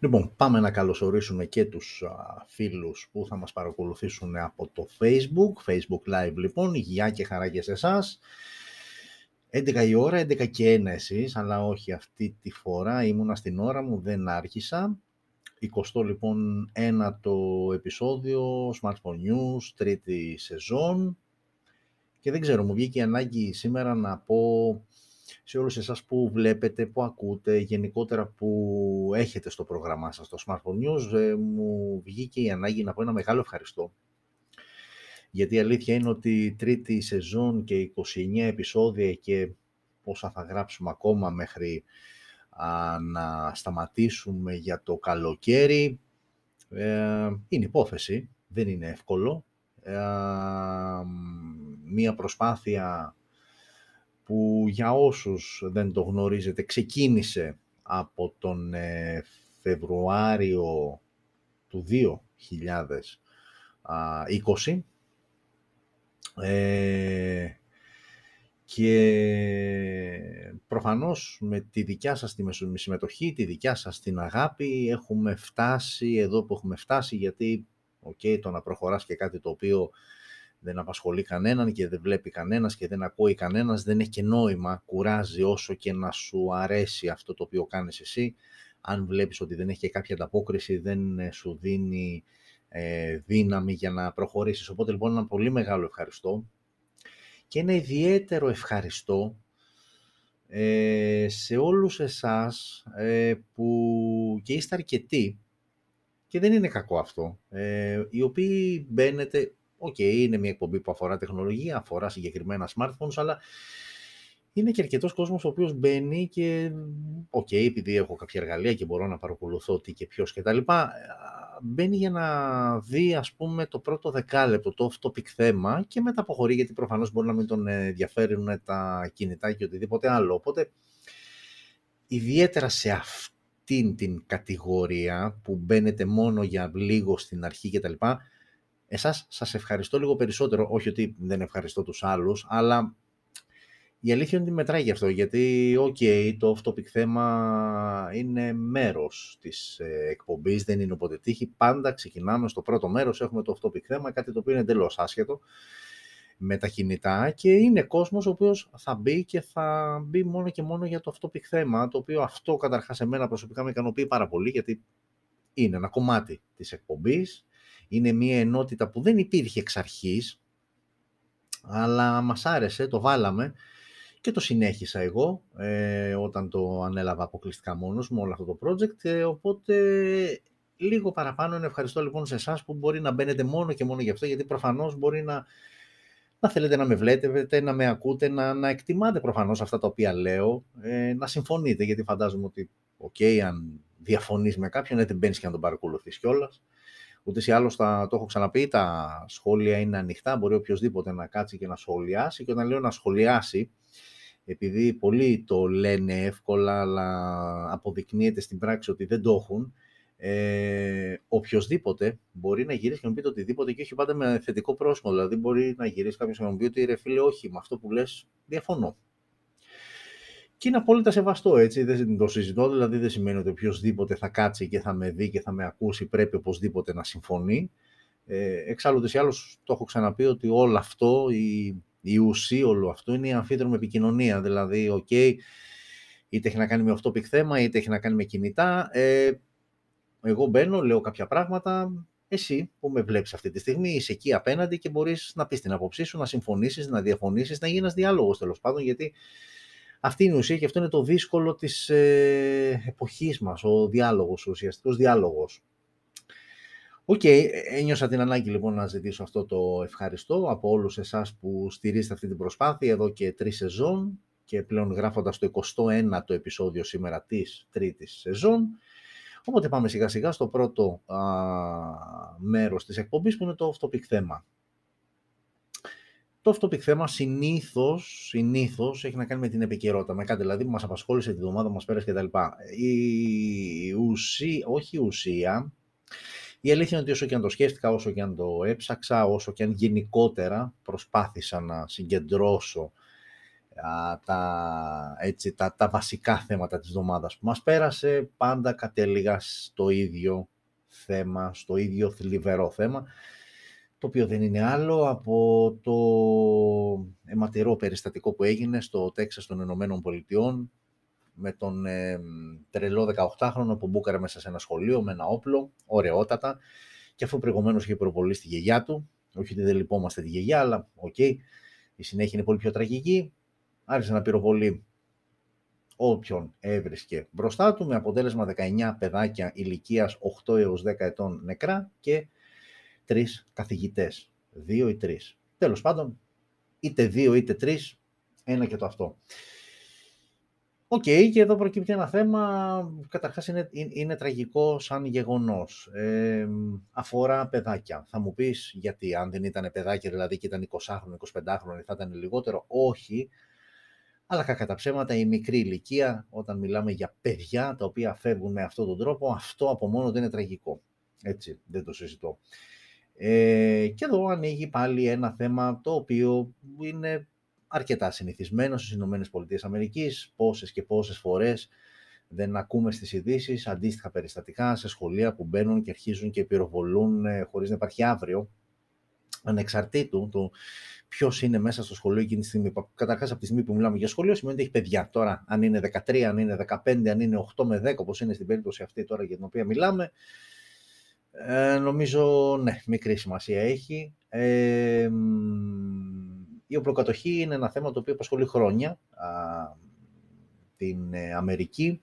Λοιπόν, πάμε να καλωσορίσουμε και τους φίλους που θα μας παρακολουθήσουν από το Facebook, Facebook Live λοιπόν, γεια και χαρά και σε εσάς. 11 η ώρα, 11 και 1 εσείς, αλλά όχι αυτή τη φορά, ήμουνα στην ώρα μου, δεν άρχισα. 20 λοιπόν ένα το επεισόδιο, Smartphone News, τρίτη σεζόν. Και δεν ξέρω, μου βγήκε η ανάγκη σήμερα να πω σε όλους εσάς που βλέπετε, που ακούτε, γενικότερα που έχετε στο πρόγραμμά σας το Smartphone News, ε, μου βγήκε η ανάγκη να πω ένα μεγάλο ευχαριστώ. Γιατί η αλήθεια είναι ότι η τρίτη σεζόν και 29 επεισόδια και πόσα θα γράψουμε ακόμα μέχρι να σταματήσουμε για το καλοκαίρι, ε, είναι υπόθεση, δεν είναι εύκολο. Ε, μία προσπάθεια που για όσους δεν το γνωρίζετε ξεκίνησε από τον ε, Φεβρουάριο του 2020 ε, και προφανώς με τη δικιά σας τη συμμετοχή, τη δικιά σας την αγάπη έχουμε φτάσει εδώ που έχουμε φτάσει γιατί okay, το να προχωράς και κάτι το οποίο δεν απασχολεί κανέναν και δεν βλέπει κανένας και δεν ακούει κανένας, δεν έχει και νόημα, κουράζει όσο και να σου αρέσει αυτό το οποίο κάνεις εσύ. Αν βλέπεις ότι δεν έχει και κάποια ανταπόκριση, δεν ε, σου δίνει ε, δύναμη για να προχωρήσεις. Οπότε λοιπόν ένα πολύ μεγάλο ευχαριστώ και ένα ιδιαίτερο ευχαριστώ ε, σε όλους εσάς ε, που και είστε αρκετοί και δεν είναι κακό αυτό, ε, οι οποίοι μπαίνετε OK, okay, είναι μια εκπομπή που αφορά τεχνολογία, αφορά συγκεκριμένα smartphones, αλλά είναι και αρκετός κόσμος ο οποίος μπαίνει και, ok, okay, επειδή έχω κάποια εργαλεία και μπορώ να παρακολουθώ τι και ποιος κτλ. Μπαίνει για να δει, ας πούμε, το πρώτο δεκάλεπτο, το off-topic θέμα και μετά αποχωρεί, γιατί προφανώς μπορεί να μην τον ενδιαφέρουν τα κινητά και οτιδήποτε άλλο. Οπότε, ιδιαίτερα σε αυτήν την κατηγορία που μπαίνετε μόνο για λίγο στην αρχή κτλ. Εσάς σας ευχαριστώ λίγο περισσότερο, όχι ότι δεν ευχαριστώ τους άλλους, αλλά η αλήθεια είναι ότι μετράει γι' αυτό, γιατί, ok, το off-topic θέμα είναι μέρος της ε, εκπομπής, δεν είναι όποτε τύχη. Πάντα ξεκινάμε στο πρώτο μέρος, έχουμε το off-topic θέμα, κάτι το οποίο είναι εντελώς άσχετο με τα κινητά και είναι κόσμος ο οποίος θα μπει και θα μπει μόνο και μόνο για το off-topic θέμα, το οποίο αυτό καταρχάς εμένα προσωπικά με ικανοποιεί πάρα πολύ, γιατί είναι ένα κομμάτι της εκπομπής, είναι μια ενότητα που δεν υπήρχε εξ αρχής, αλλά μας άρεσε, το βάλαμε και το συνέχισα εγώ ε, όταν το ανέλαβα αποκλειστικά μόνος μου όλο αυτό το project, ε, οπότε λίγο παραπάνω είναι ευχαριστώ λοιπόν σε εσάς που μπορεί να μπαίνετε μόνο και μόνο γι' αυτό, γιατί προφανώς μπορεί να, να θέλετε να με βλέπετε, να με ακούτε, να, να εκτιμάτε προφανώς αυτά τα οποία λέω, ε, να συμφωνείτε, γιατί φαντάζομαι ότι, οκ, αν διαφωνείς με κάποιον, δεν μπαίνεις και να τον παρακολουθείς κιόλας. Ούτως ή άλλως το έχω ξαναπεί, τα σχόλια είναι ανοιχτά, μπορεί οποιοσδήποτε να κάτσει και να σχολιάσει και όταν λέω να σχολιάσει, επειδή πολλοί το λένε εύκολα, αλλά αποδεικνύεται στην πράξη ότι δεν το έχουν, ε, οποιοσδήποτε μπορεί να γυρίσει και να μου πει το οτιδήποτε και όχι πάντα με θετικό πρόσημο. Δηλαδή, μπορεί να γυρίσει κάποιος και να μου πει ότι ρε φίλε, όχι, με αυτό που λες διαφωνώ. Και είναι απόλυτα σεβαστό, έτσι, δεν το συζητώ, δηλαδή δεν σημαίνει ότι οποιοσδήποτε θα κάτσει και θα με δει και θα με ακούσει πρέπει οπωσδήποτε να συμφωνεί. Ε, εξάλλου, ή άλλως, το έχω ξαναπεί ότι όλο αυτό, η, η ουσία όλο αυτό είναι η αμφίδρομη επικοινωνία, δηλαδή, ok, okay, είτε έχει να κάνει με αυτό το θέμα, είτε έχει να κάνει με κινητά, ε, εγώ μπαίνω, λέω κάποια πράγματα, εσύ που με βλέπεις αυτή τη στιγμή είσαι εκεί απέναντι και μπορείς να πεις την άποψή σου, να συμφωνήσεις, να διαφωνήσεις, να γίνει ένας διάλογος τέλος πάντων, γιατί αυτή είναι η ουσία και αυτό είναι το δύσκολο της ε, εποχής μας, ο διάλογος, ο ουσιαστικός διάλογος. OK, okay, ένιωσα την ανάγκη λοιπόν να ζητήσω αυτό το ευχαριστώ από όλους εσάς που στηρίζετε αυτή την προσπάθεια εδώ και τρεις σεζόν και πλέον γράφοντας το 21ο επεισόδιο σήμερα της τρίτης σεζόν. Οπότε πάμε σιγά σιγά στο πρώτο α, μέρος της εκπομπής που είναι το off-topic θέμα. Το off-topic θέμα συνήθως, συνήθως έχει να κάνει με την επικαιρότητα, με κάτι δηλαδή που μας απασχόλησε τη βδομάδα μας πέρασε κτλ. Η ουσία, όχι η ουσία, η αλήθεια είναι ότι όσο και αν το σκέφτηκα, όσο και αν το έψαξα, όσο και αν γενικότερα προσπάθησα να συγκεντρώσω τα, έτσι, τα, τα βασικά θέματα της εβδομάδας που μας πέρασε. Πάντα κατέληγα στο ίδιο θέμα, στο ίδιο θλιβερό θέμα, το οποίο δεν είναι άλλο από το αιματηρό περιστατικό που έγινε στο Τέξας των Ηνωμένων Πολιτειών με τον ε, τρελό 18χρονο που μπούκαρε μέσα σε ένα σχολείο με ένα όπλο, ωραιότατα, και αφού προηγουμένως είχε πυροβολήσει τη γιαγιά του, όχι ότι δεν λυπόμαστε τη γιαγιά, αλλά ok, okay, η συνέχεια είναι πολύ πιο τραγική, άρχισε να πυροβολεί όποιον έβρισκε μπροστά του, με αποτέλεσμα 19 παιδάκια ηλικίας 8 έως 10 ετών νεκρά και 3 καθηγητές, 2 ή 3. Τέλος πάντων, είτε 2 είτε 3, ένα και το αυτό. OK, okay, και εδώ προκύπτει ένα θέμα, καταρχάς είναι, είναι, τραγικό σαν γεγονός. Ε, αφορά παιδάκια. Θα μου πεις γιατί, αν δεν ήταν παιδάκια, δηλαδή και ήταν 20χρονο, 25χρονο, θα ήταν λιγότερο. Όχι, αλλά κακά τα ψέματα η μικρή ηλικία, όταν μιλάμε για παιδιά τα οποία φεύγουν με αυτόν τον τρόπο, αυτό από μόνο του είναι τραγικό. Έτσι, δεν το συζητώ. Ε, και εδώ ανοίγει πάλι ένα θέμα το οποίο είναι αρκετά συνηθισμένο στις Ηνωμένες Πολιτείες Αμερικής, πόσες και πόσες φορές δεν ακούμε στις ειδήσεις αντίστοιχα περιστατικά σε σχολεία που μπαίνουν και αρχίζουν και πυροβολούν ε, χωρίς να υπάρχει αύριο, ανεξαρτήτου του ποιος είναι μέσα στο σχολείο εκείνη τη στιγμή. Καταρχάς, από τη στιγμή που μιλάμε για σχολείο, σημαίνει ότι έχει παιδιά. Τώρα, αν είναι 13, αν είναι 15, αν είναι 8 με 10, όπως είναι στην περίπτωση αυτή τώρα για την οποία μιλάμε, ε, νομίζω, ναι, μικρή σημασία έχει. Ε, η οπλοκατοχή είναι ένα θέμα το οποίο απασχολεί χρόνια α, την ε, Αμερική.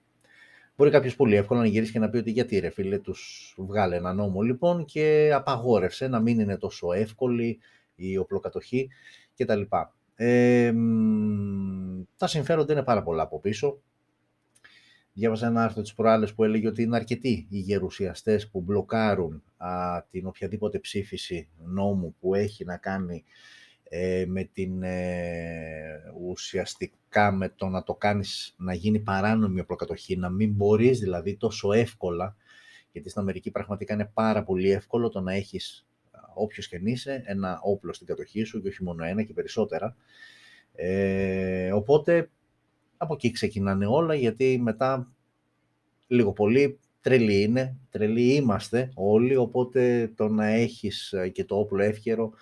Μπορεί κάποιος πολύ εύκολα να γυρίσει και να πει ότι γιατί ρε φίλε, τους βγάλε ένα νόμο λοιπόν και απαγόρευσε να μην είναι τόσο εύκολη η οπλοκατοχή κτλ. Ε, τα συμφέροντα είναι πάρα πολλά από πίσω. Διάβασα ένα άρθρο της προάλλες που έλεγε ότι είναι αρκετοί οι γερουσιαστές που μπλοκάρουν α, την οποιαδήποτε ψήφιση νόμου που έχει να κάνει ε, με την ε, ουσιαστικά με το να το κάνεις να γίνει παράνομη οπλοκατοχή, να μην μπορείς δηλαδή τόσο εύκολα, γιατί στην Αμερική πραγματικά είναι πάρα πολύ εύκολο το να έχεις όποιος και είσαι, ένα όπλο στην κατοχή σου και όχι μόνο ένα και περισσότερα. Ε, οπότε από εκεί ξεκινάνε όλα γιατί μετά λίγο πολύ τρελή είναι, τρελοί είμαστε όλοι, οπότε το να έχεις και το όπλο εύκαιρο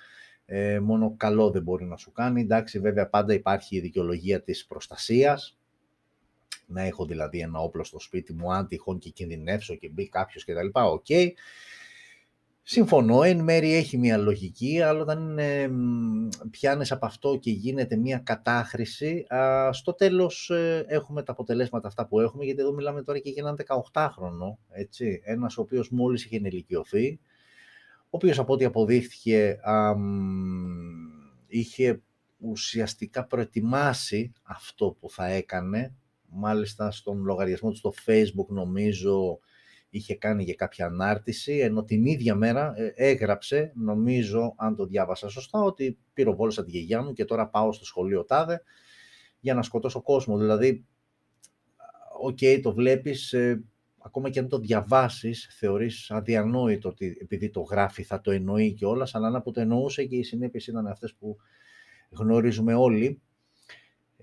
ε, μόνο καλό δεν μπορεί να σου κάνει. Εντάξει, βέβαια πάντα υπάρχει η δικαιολογία της προστασίας, να έχω δηλαδή ένα όπλο στο σπίτι μου, αν τυχόν και κινδυνεύσω και μπει κάποιος κτλ. OK. Okay. Συμφωνώ, εν μέρη έχει μια λογική, αλλά όταν ε, πιάνεις από αυτό και γίνεται μια κατάχρηση, α, στο τέλος ε, έχουμε τα αποτελέσματα αυτά που έχουμε, γιατί εδώ μιλάμε τώρα και για έναν 18χρονο, έτσι, ένας ο οποίος μόλις είχε ενηλικιωθεί, ο οποίος από ό,τι αποδείχθηκε α, είχε ουσιαστικά προετοιμάσει αυτό που θα έκανε, μάλιστα στον λογαριασμό του στο facebook νομίζω είχε κάνει και κάποια ανάρτηση, ενώ την ίδια μέρα ε, έγραψε, νομίζω, αν το διάβασα σωστά, ότι πυροβόλησα τη γιαγιά μου και τώρα πάω στο σχολείο τάδε για να σκοτώσω κόσμο. Δηλαδή, ok, okay, το βλέπεις, ε, ακόμα και αν το διαβάσεις, θεωρείς αδιανόητο ότι επειδή το γράφει θα το εννοεί και όλα, αλλά να που το εννοούσε και οι συνέπειες ήταν αυτές που γνωρίζουμε όλοι.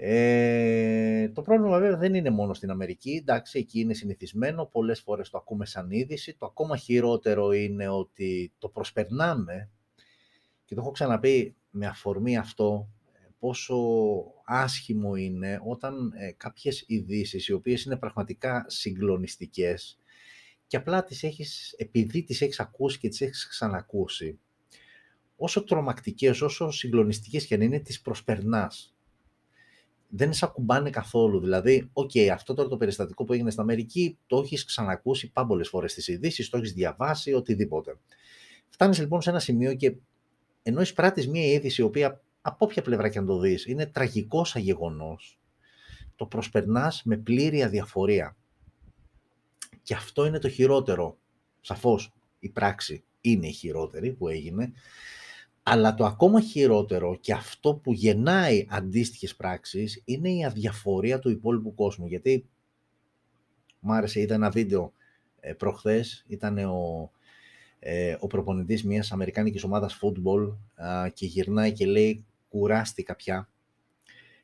Ε, το πρόβλημα βέβαια δεν είναι μόνο στην Αμερική, εντάξει, εκεί είναι συνηθισμένο, πολλές φορές το ακούμε σαν είδηση. Το ακόμα χειρότερο είναι ότι το προσπερνάμε. Και το έχω ξαναπεί με αφορμή αυτό, πόσο άσχημο είναι όταν ε, κάποιες ειδήσεις οι οποίες είναι πραγματικά συγκλονιστικές και απλά τις έχεις, επειδή τις έχεις ακούσει και τις έχεις ξανακούσει, όσο τρομακτικές, όσο συγκλονιστικές και αν είναι, τις προσπερνάς δεν σε ακουμπάνε καθόλου. Δηλαδή, ok, okay, αυτό τώρα το περιστατικό που έγινε στην Αμερική το έχεις ξανακούσει πάμπολλες φορές στις ειδήσεις, το έχεις διαβάσει, οτιδήποτε. Φτάνεις λοιπόν σε ένα σημείο και ενώ εισπράττεις μία είδηση, η οποία από όποια πλευρά και αν το δεις, είναι τραγικός σαν γεγονό, το προσπερνάς με πλήρη αδιαφορία. Και αυτό είναι το χειρότερο. Σαφώς η πράξη είναι η χειρότερη που έγινε, αλλά το ακόμα χειρότερο και αυτό που γεννάει αντίστοιχες πράξεις είναι η αδιαφορία του υπόλοιπου κόσμου. Γιατί μ' άρεσε, είδα ένα βίντεο ε, προχθές, ήταν ο, ε, ο προπονητής μιας αμερικάνικης ομάδας football και γυρνάει και λέει κουράστηκα πια.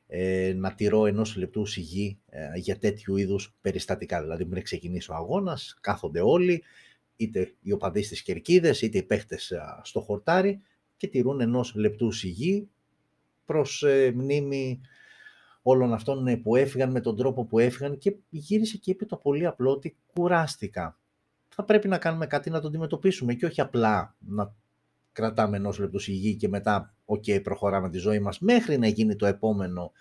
ε, να τηρώ ενός λεπτού σιγή ε, για τέτοιου είδους περιστατικά. Δηλαδή πριν ξεκινήσει ο αγώνας, κάθονται όλοι, είτε οι οπαδοί στις κερκίδες, είτε οι παίχτες στο χορτάρι και τηρούν ενός λεπτού σιγή προς ε, μνήμη όλων αυτών ε, που έφυγαν με τον τρόπο που έφυγαν και γύρισε και είπε το πολύ απλό ότι κουράστηκα. Θα πρέπει να κάνουμε κάτι να το αντιμετωπίσουμε και όχι απλά να κρατάμε ενός λεπτού σιγή και μετά, ok, okay, προχωράμε τη ζωή μας μέχρι να γίνει το επόμενο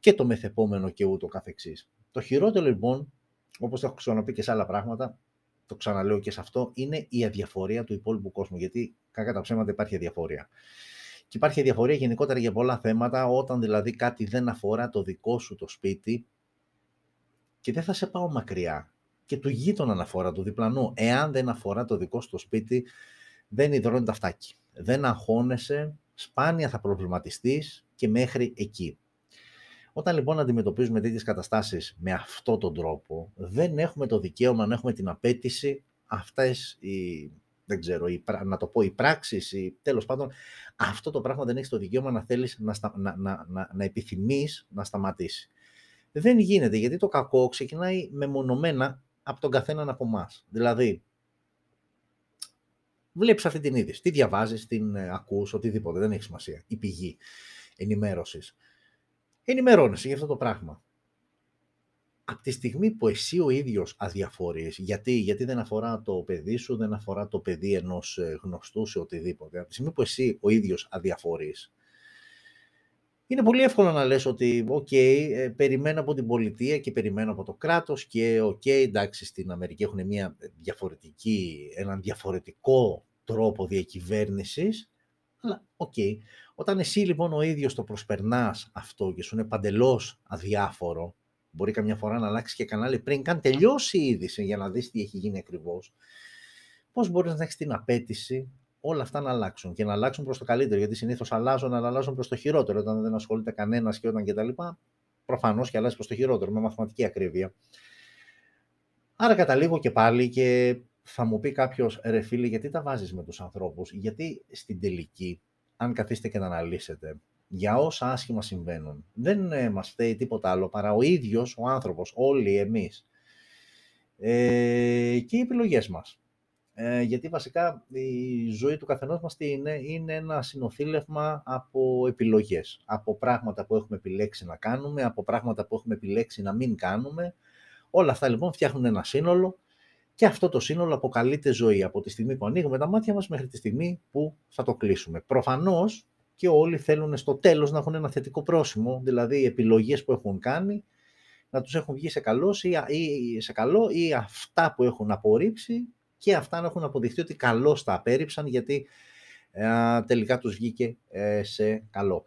και το μεθεπόμενο και ούτω καθεξής. Το χειρότερο λοιπόν, όπως το έχω ξαναπεί και σε άλλα πράγματα, το ξαναλέω και σε αυτό, είναι η αδιαφορία του υπόλοιπου κόσμου, γιατί κακά τα ψέματα υπάρχει αδιαφορία. Και υπάρχει αδιαφορία γενικότερα για πολλά θέματα, όταν δηλαδή κάτι δεν αφορά το δικό σου το σπίτι και δεν θα σε πάω μακριά και του γείτονα αφορά, του διπλανού. Εάν δεν αφορά το δικό σου το σπίτι, δεν υδρώνει τα φτάκι. Δεν αγχώνεσαι, σπάνια θα προβληματιστείς και μέχρι εκεί. Όταν λοιπόν αντιμετωπίζουμε τέτοιες καταστάσεις με αυτόν τον τρόπο, δεν έχουμε το δικαίωμα να έχουμε την απέτηση αυτές οι, δεν ξέρω, οι, να το πω, οι πράξεις, οι, τέλος πάντων, αυτό το πράγμα δεν έχει το δικαίωμα να θέλεις να, να, να, να, να επιθυμείς να σταματήσει. Δεν γίνεται, γιατί το κακό ξεκινάει μεμονωμένα από τον καθέναν από εμάς. Δηλαδή, βλέπεις αυτή την είδηση, τι διαβάζεις, την ε, ακούς, οτιδήποτε, δεν έχει σημασία, η πηγή ενημέρωσης ενημερώνεσαι για αυτό το πράγμα. Από τη στιγμή που εσύ ο ίδιος αδιαφορείς, γιατί, γιατί δεν αφορά το παιδί σου, δεν αφορά το παιδί ενός ε, γνωστού σε οτιδήποτε, από τη στιγμή που εσύ ο ίδιος αδιαφορείς, είναι πολύ εύκολο να λες ότι ok, okay, περιμένω από την πολιτεία και περιμένω από το κράτος και ok, okay, εντάξει, στην Αμερική έχουν μια διαφορετική, έναν διαφορετικό τρόπο διακυβέρνησης, αλλά ok, okay, όταν εσύ λοιπόν ο ίδιος το προσπερνάς αυτό και σου είναι παντελώς αδιάφορο, μπορεί καμιά φορά να αλλάξει και κανάλι πριν καν τελειώσει η είδηση για να δεις τι έχει γίνει ακριβώς, πώς μπορείς να έχεις την απαίτηση όλα αυτά να αλλάξουν και να αλλάξουν προς το καλύτερο, γιατί συνήθως αλλάζουν, αλλά αλλάζουν προς το χειρότερο, όταν δεν ασχολείται κανένας και όταν και τα λοιπά, προφανώς και αλλάζει προς το χειρότερο, με μαθηματική ακρίβεια. Άρα καταλήγω και πάλι και θα μου πει κάποιος ρε φίλε, γιατί τα βάζεις με τους ανθρώπους, γιατί στην τελική αν καθίσετε και να αναλύσετε για όσα άσχημα συμβαίνουν, δεν ε, μας φταίει τίποτα άλλο παρά ο ίδιος ο άνθρωπος, όλοι εμείς ε, και οι επιλογές μας. Ε, γιατί βασικά η ζωή του καθενός μας είναι, είναι ένα συνοθήλευμα από επιλογές, από πράγματα που έχουμε επιλέξει να κάνουμε, από πράγματα που έχουμε επιλέξει να μην κάνουμε. Όλα αυτά λοιπόν φτιάχνουν ένα σύνολο και αυτό το σύνολο αποκαλείται ζωή από τη στιγμή που ανοίγουμε τα μάτια μας μέχρι τη στιγμή που θα το κλείσουμε. Προφανώς και όλοι θέλουν στο τέλος να έχουν ένα θετικό πρόσημο, δηλαδή οι επιλογές που έχουν κάνει να τους έχουν βγει σε καλός ή, σε καλό ή αυτά που έχουν απορρίψει και αυτά να έχουν αποδειχθεί ότι καλώς τα απέρριψαν γιατί ε, τελικά τους βγήκε ε, σε καλό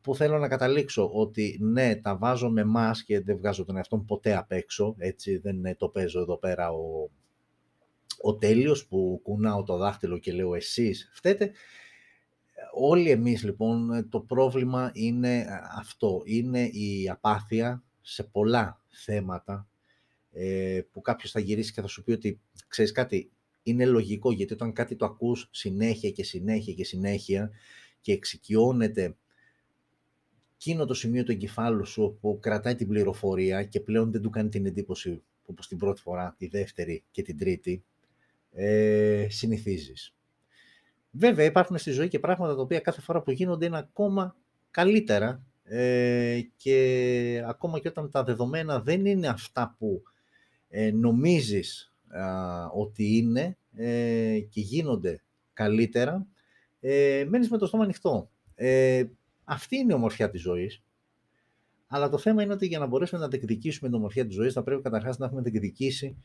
που θέλω να καταλήξω ότι ναι, τα βάζω με μας και δεν βγάζω τον εαυτό μου ποτέ απ' έξω, έτσι δεν το παίζω εδώ πέρα ο, ο τέλειος που κουνάω το δάχτυλο και λέω εσείς φταίτε. Όλοι εμείς λοιπόν το πρόβλημα είναι αυτό, είναι η απάθεια σε πολλά θέματα ε, που κάποιος θα γυρίσει και θα σου πει ότι ξέρεις κάτι, είναι λογικό γιατί όταν κάτι το ακούς συνέχεια και συνέχεια και συνέχεια και εξοικειώνεται εκείνο το σημείο του εγκεφάλου σου που κρατάει την πληροφορία και πλέον δεν του κάνει την εντύπωση όπως την πρώτη φορά, τη δεύτερη και την τρίτη, ε, συνηθίζεις. Βέβαια υπάρχουν στη ζωή και πράγματα τα οποία κάθε φορά που γίνονται είναι ακόμα καλύτερα ε, και ακόμα και όταν τα δεδομένα δεν είναι αυτά που ε, νομίζεις ότι είναι ε, και γίνονται καλύτερα, ε, μένεις με το στόμα ανοιχτό. Ε, αυτή είναι η ομορφιά της ζωής. Αλλά το θέμα είναι ότι για να μπορέσουμε να διεκδικήσουμε την ομορφιά της ζωής, θα πρέπει καταρχάς να έχουμε διεκδικήσει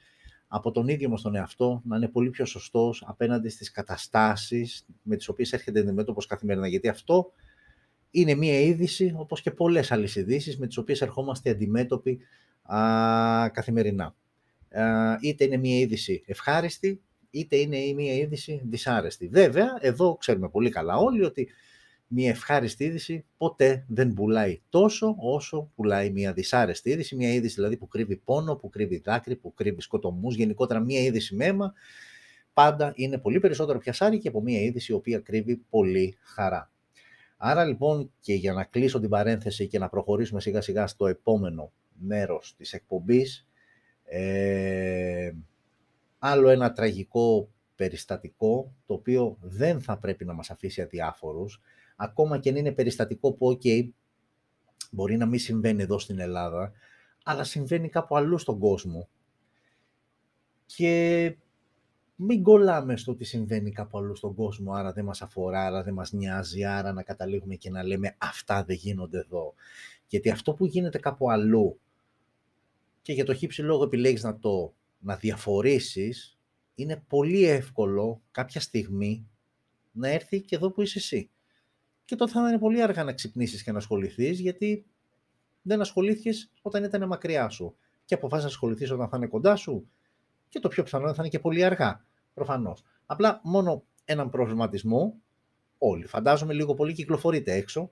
από τον ίδιο μας τον εαυτό, να είναι πολύ πιο σωστός απέναντι στις καταστάσεις με τις οποίες έρχεται αντιμέτωπος καθημερινά. Γιατί αυτό είναι μία είδηση, όπως και πολλές άλλες ειδήσεις, με τις οποίες ερχόμαστε αντιμέτωποι α, καθημερινά. Α, είτε είναι μία είδηση ευχάριστη, είτε είναι μία είδηση δυσάρεστη. Βέβαια, εδώ ξέρουμε πολύ καλά όλοι ότι μια ευχάριστη είδηση ποτέ δεν πουλάει τόσο όσο πουλάει μια δυσάρεστη είδηση, μια είδηση δηλαδή που κρύβει πόνο, που κρύβει δάκρυ, που κρύβει σκοτωμούς, γενικότερα μια είδηση με αίμα, πάντα είναι πολύ περισσότερο πιασάρι και από μια είδηση η οποία κρύβει πολύ χαρά. Άρα λοιπόν και για να κλείσω την παρένθεση και να προχωρήσουμε σιγά σιγά στο επόμενο μέρος της εκπομπής, ε, άλλο ένα τραγικό περιστατικό, το οποίο δεν θα πρέπει να μας αφήσει αδιάφορους, ακόμα και αν είναι περιστατικό που, ok, μπορεί να μην συμβαίνει εδώ στην Ελλάδα, αλλά συμβαίνει κάπου αλλού στον κόσμο. Και μην κολλάμε στο ότι συμβαίνει κάπου αλλού στον κόσμο, άρα δεν μας αφορά, άρα δεν μας νοιάζει, άρα να καταλήγουμε και να λέμε αυτά δεν γίνονται εδώ. Γιατί αυτό που γίνεται κάπου αλλού και για το χύψη λόγο επιλέγεις να το να διαφορήσεις, είναι πολύ εύκολο κάποια στιγμή να έρθει και εδώ που είσαι εσύ. Και τότε θα είναι πολύ αργά να ξυπνήσεις και να ασχοληθείς, γιατί δεν ασχολήθηκες όταν ήταν μακριά σου. Και αποφάσισες να ασχοληθείς όταν θα είναι κοντά σου, και το πιο πιθανό θα είναι και πολύ αργά. Προφανώς. Απλά μόνο έναν προβληματισμό, όλοι φαντάζομαι λίγο πολύ κυκλοφορείτε έξω.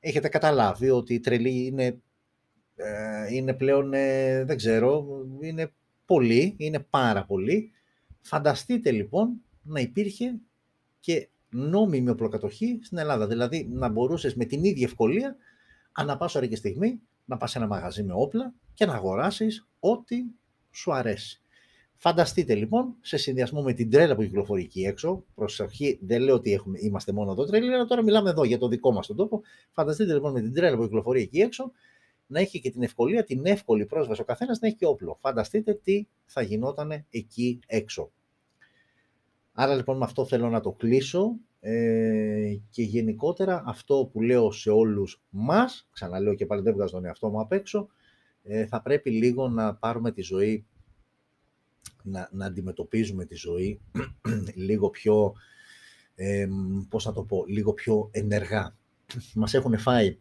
Έχετε καταλάβει ότι η τρελή είναι, ε, είναι πλέον, ε, δεν ξέρω, είναι πολύ, είναι πάρα πολύ. Φανταστείτε λοιπόν να υπήρχε και νόμιμη οπλοκατοχή στην Ελλάδα. Δηλαδή να μπορούσες με την ίδια ευκολία, ανά πάσα ώρα και στιγμή, να πας σε ένα μαγαζί με όπλα και να αγοράσεις ό,τι σου αρέσει. Φανταστείτε λοιπόν, σε συνδυασμό με την τρέλα που κυκλοφορεί εκεί έξω, προσοχή, δεν λέω ότι έχουμε, είμαστε μόνο εδώ τρέλα, αλλά τώρα μιλάμε εδώ για το δικό μας τον τόπο. Φανταστείτε λοιπόν με την τρέλα που κυκλοφορεί εκεί έξω, να έχει και την ευκολία, την εύκολη πρόσβαση ο καθένας να έχει και όπλο. Φανταστείτε τι θα γινόταν εκεί έξω. Άρα λοιπόν με αυτό θέλω να το κλείσω ε, και γενικότερα αυτό που λέω σε όλους μας, ξαναλέω και πάλι δεν βγάζω τον εαυτό μου απ' έξω, ε, θα πρέπει λίγο να πάρουμε τη ζωή να, να αντιμετωπίζουμε τη ζωή λίγο πιο, ε, πώς να το πω, λίγο πιο ενεργά. Μας έχουν φάει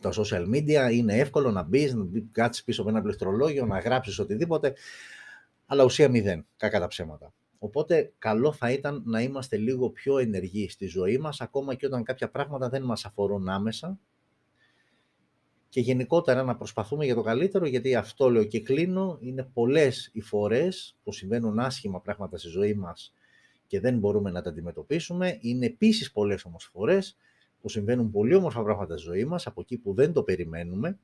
τα social media, είναι εύκολο να μπεις, να κάτσεις πίσω από ένα πληκτρολόγιο, να γράψεις οτιδήποτε, αλλά ουσία μηδέν, κακά τα ψέματα. Οπότε καλό θα ήταν να είμαστε λίγο πιο ενεργοί στη ζωή μας, ακόμα και όταν κάποια πράγματα δεν μας αφορούν άμεσα, και γενικότερα να προσπαθούμε για το καλύτερο, γιατί αυτό λέω και κλείνω, είναι πολλές οι φορές που συμβαίνουν άσχημα πράγματα στη ζωή μας και δεν μπορούμε να τα αντιμετωπίσουμε. Είναι επίσης πολλές όμως φορές που συμβαίνουν πολύ όμορφα πράγματα στη ζωή μας, από εκεί που δεν το περιμένουμε,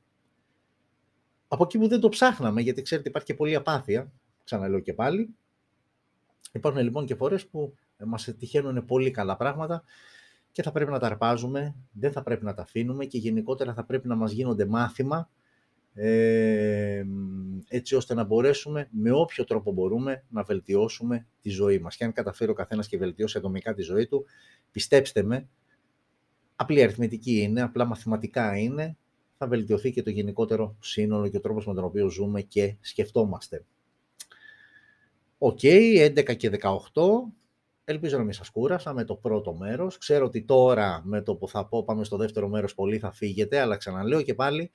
από εκεί που δεν το ψάχναμε, γιατί ξέρετε υπάρχει και πολλή απάθεια, ξαναλέω και πάλι. Υπάρχουν λοιπόν και φορές που μας τυχαίνουν πολύ καλά πράγματα και θα πρέπει να τα αρπάζουμε, δεν θα πρέπει να τα αφήνουμε και γενικότερα θα πρέπει να μας γίνονται μάθημα ε, έτσι ώστε να μπορέσουμε με όποιο τρόπο μπορούμε να βελτιώσουμε τη ζωή μας. Και αν καταφέρει ο καθένας και βελτιώσει ατομικά τη ζωή του, πιστέψτε με, απλή αριθμητική είναι, απλά μαθηματικά είναι, θα βελτιωθεί και το γενικότερο σύνολο και ο τρόπος με τον οποίο ζούμε και σκεφτόμαστε. OK, okay, 11 και 18, Ελπίζω να μην σας κούρασα με το πρώτο μέρος. Ξέρω ότι τώρα με το που θα πω πάμε στο δεύτερο μέρος πολύ θα φύγετε, αλλά ξαναλέω και πάλι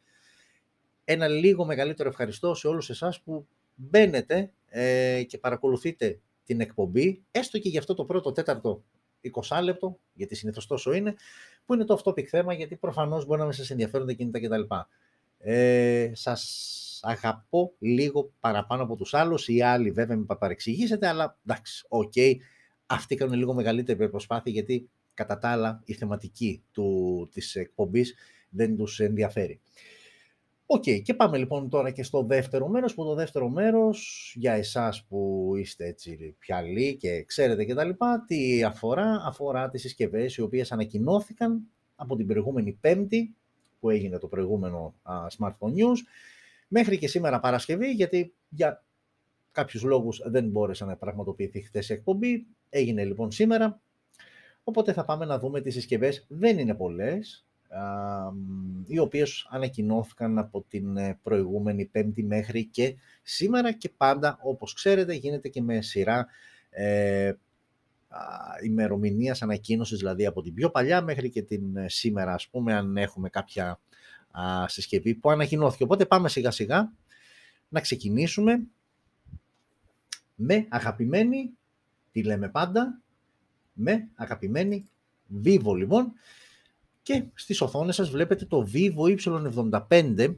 ένα λίγο μεγαλύτερο ευχαριστώ σε όλους εσάς που μπαίνετε ε, και παρακολουθείτε την εκπομπή, έστω και για αυτό το πρώτο τέταρτο 20 λεπτό, γιατί συνήθως τόσο είναι, που είναι το off-topic θέμα, γιατί προφανώς μπορεί να μην σας ενδιαφέρουν τα κινητά κτλ. Ε, σας αγαπώ λίγο παραπάνω από τους άλλους, οι άλλοι βέβαια με παρεξηγήσετε, αλλά εντάξει, OK, okay, αυτοί κάνουν λίγο μεγαλύτερη προσπάθεια γιατί κατά τα άλλα η θεματική του, της εκπομπής δεν τους ενδιαφέρει. Οκ, και πάμε λοιπόν τώρα και στο δεύτερο μέρος, που το δεύτερο μέρος για εσάς που είστε έτσι παλιοί και ξέρετε και τα λοιπά, τι αφορά, αφορά τις συσκευές οι οποίες ανακοινώθηκαν από την προηγούμενη πέμπτη, που έγινε το προηγούμενο Smartphone News, μέχρι και σήμερα Παρασκευή, γιατί για κάποιους λόγους δεν μπόρεσε να πραγματοποιηθεί χθες η εκπομπή. Έγινε λοιπόν σήμερα. Οπότε θα πάμε να δούμε τις συσκευές. Δεν είναι πολλές, οι οποίες ανακοινώθηκαν από την ε, προηγούμενη πέμπτη μέχρι και σήμερα και πάντα, όπως ξέρετε, γίνεται και με σειρά ε, ημερομηνίας ανακοίνωσης, δηλαδή από την πιο παλιά μέχρι και την ε, σήμερα, ας πούμε, αν έχουμε κάποια α, συσκευή που ανακοινώθηκε. Οπότε πάμε σιγά σιγά να ξεκινήσουμε με αγαπημένη, τι λέμε πάντα, με αγαπημένη Vivo λοιπόν. Και στις οθόνες σας βλέπετε το Vivo Y75.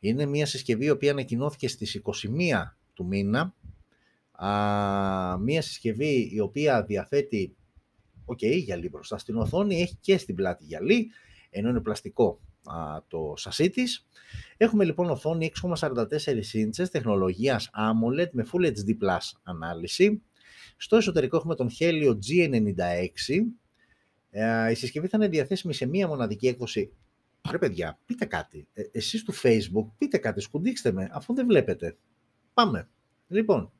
Είναι μια συσκευή η οποία ανακοινώθηκε στις 21 του μήνα. Α, μια συσκευή η οποία διαθέτει OK, okay, γυαλί μπροστά στην οθόνη, έχει και στην πλάτη γυαλί, ενώ είναι πλαστικό α, το σασί της. Έχουμε λοιπόν οθόνη 6,44 ίντσες τεχνολογίας AMOLED με Full HD Plus ανάλυση. Στο εσωτερικό έχουμε τον Helio G96. Ε, η συσκευή θα είναι διαθέσιμη σε μία μοναδική έκδοση. Ρε παιδιά, πείτε κάτι. Ε, εσείς του Facebook, πείτε κάτι, σκουντίξτε με, αφού δεν βλέπετε. Πάμε. Λοιπόν,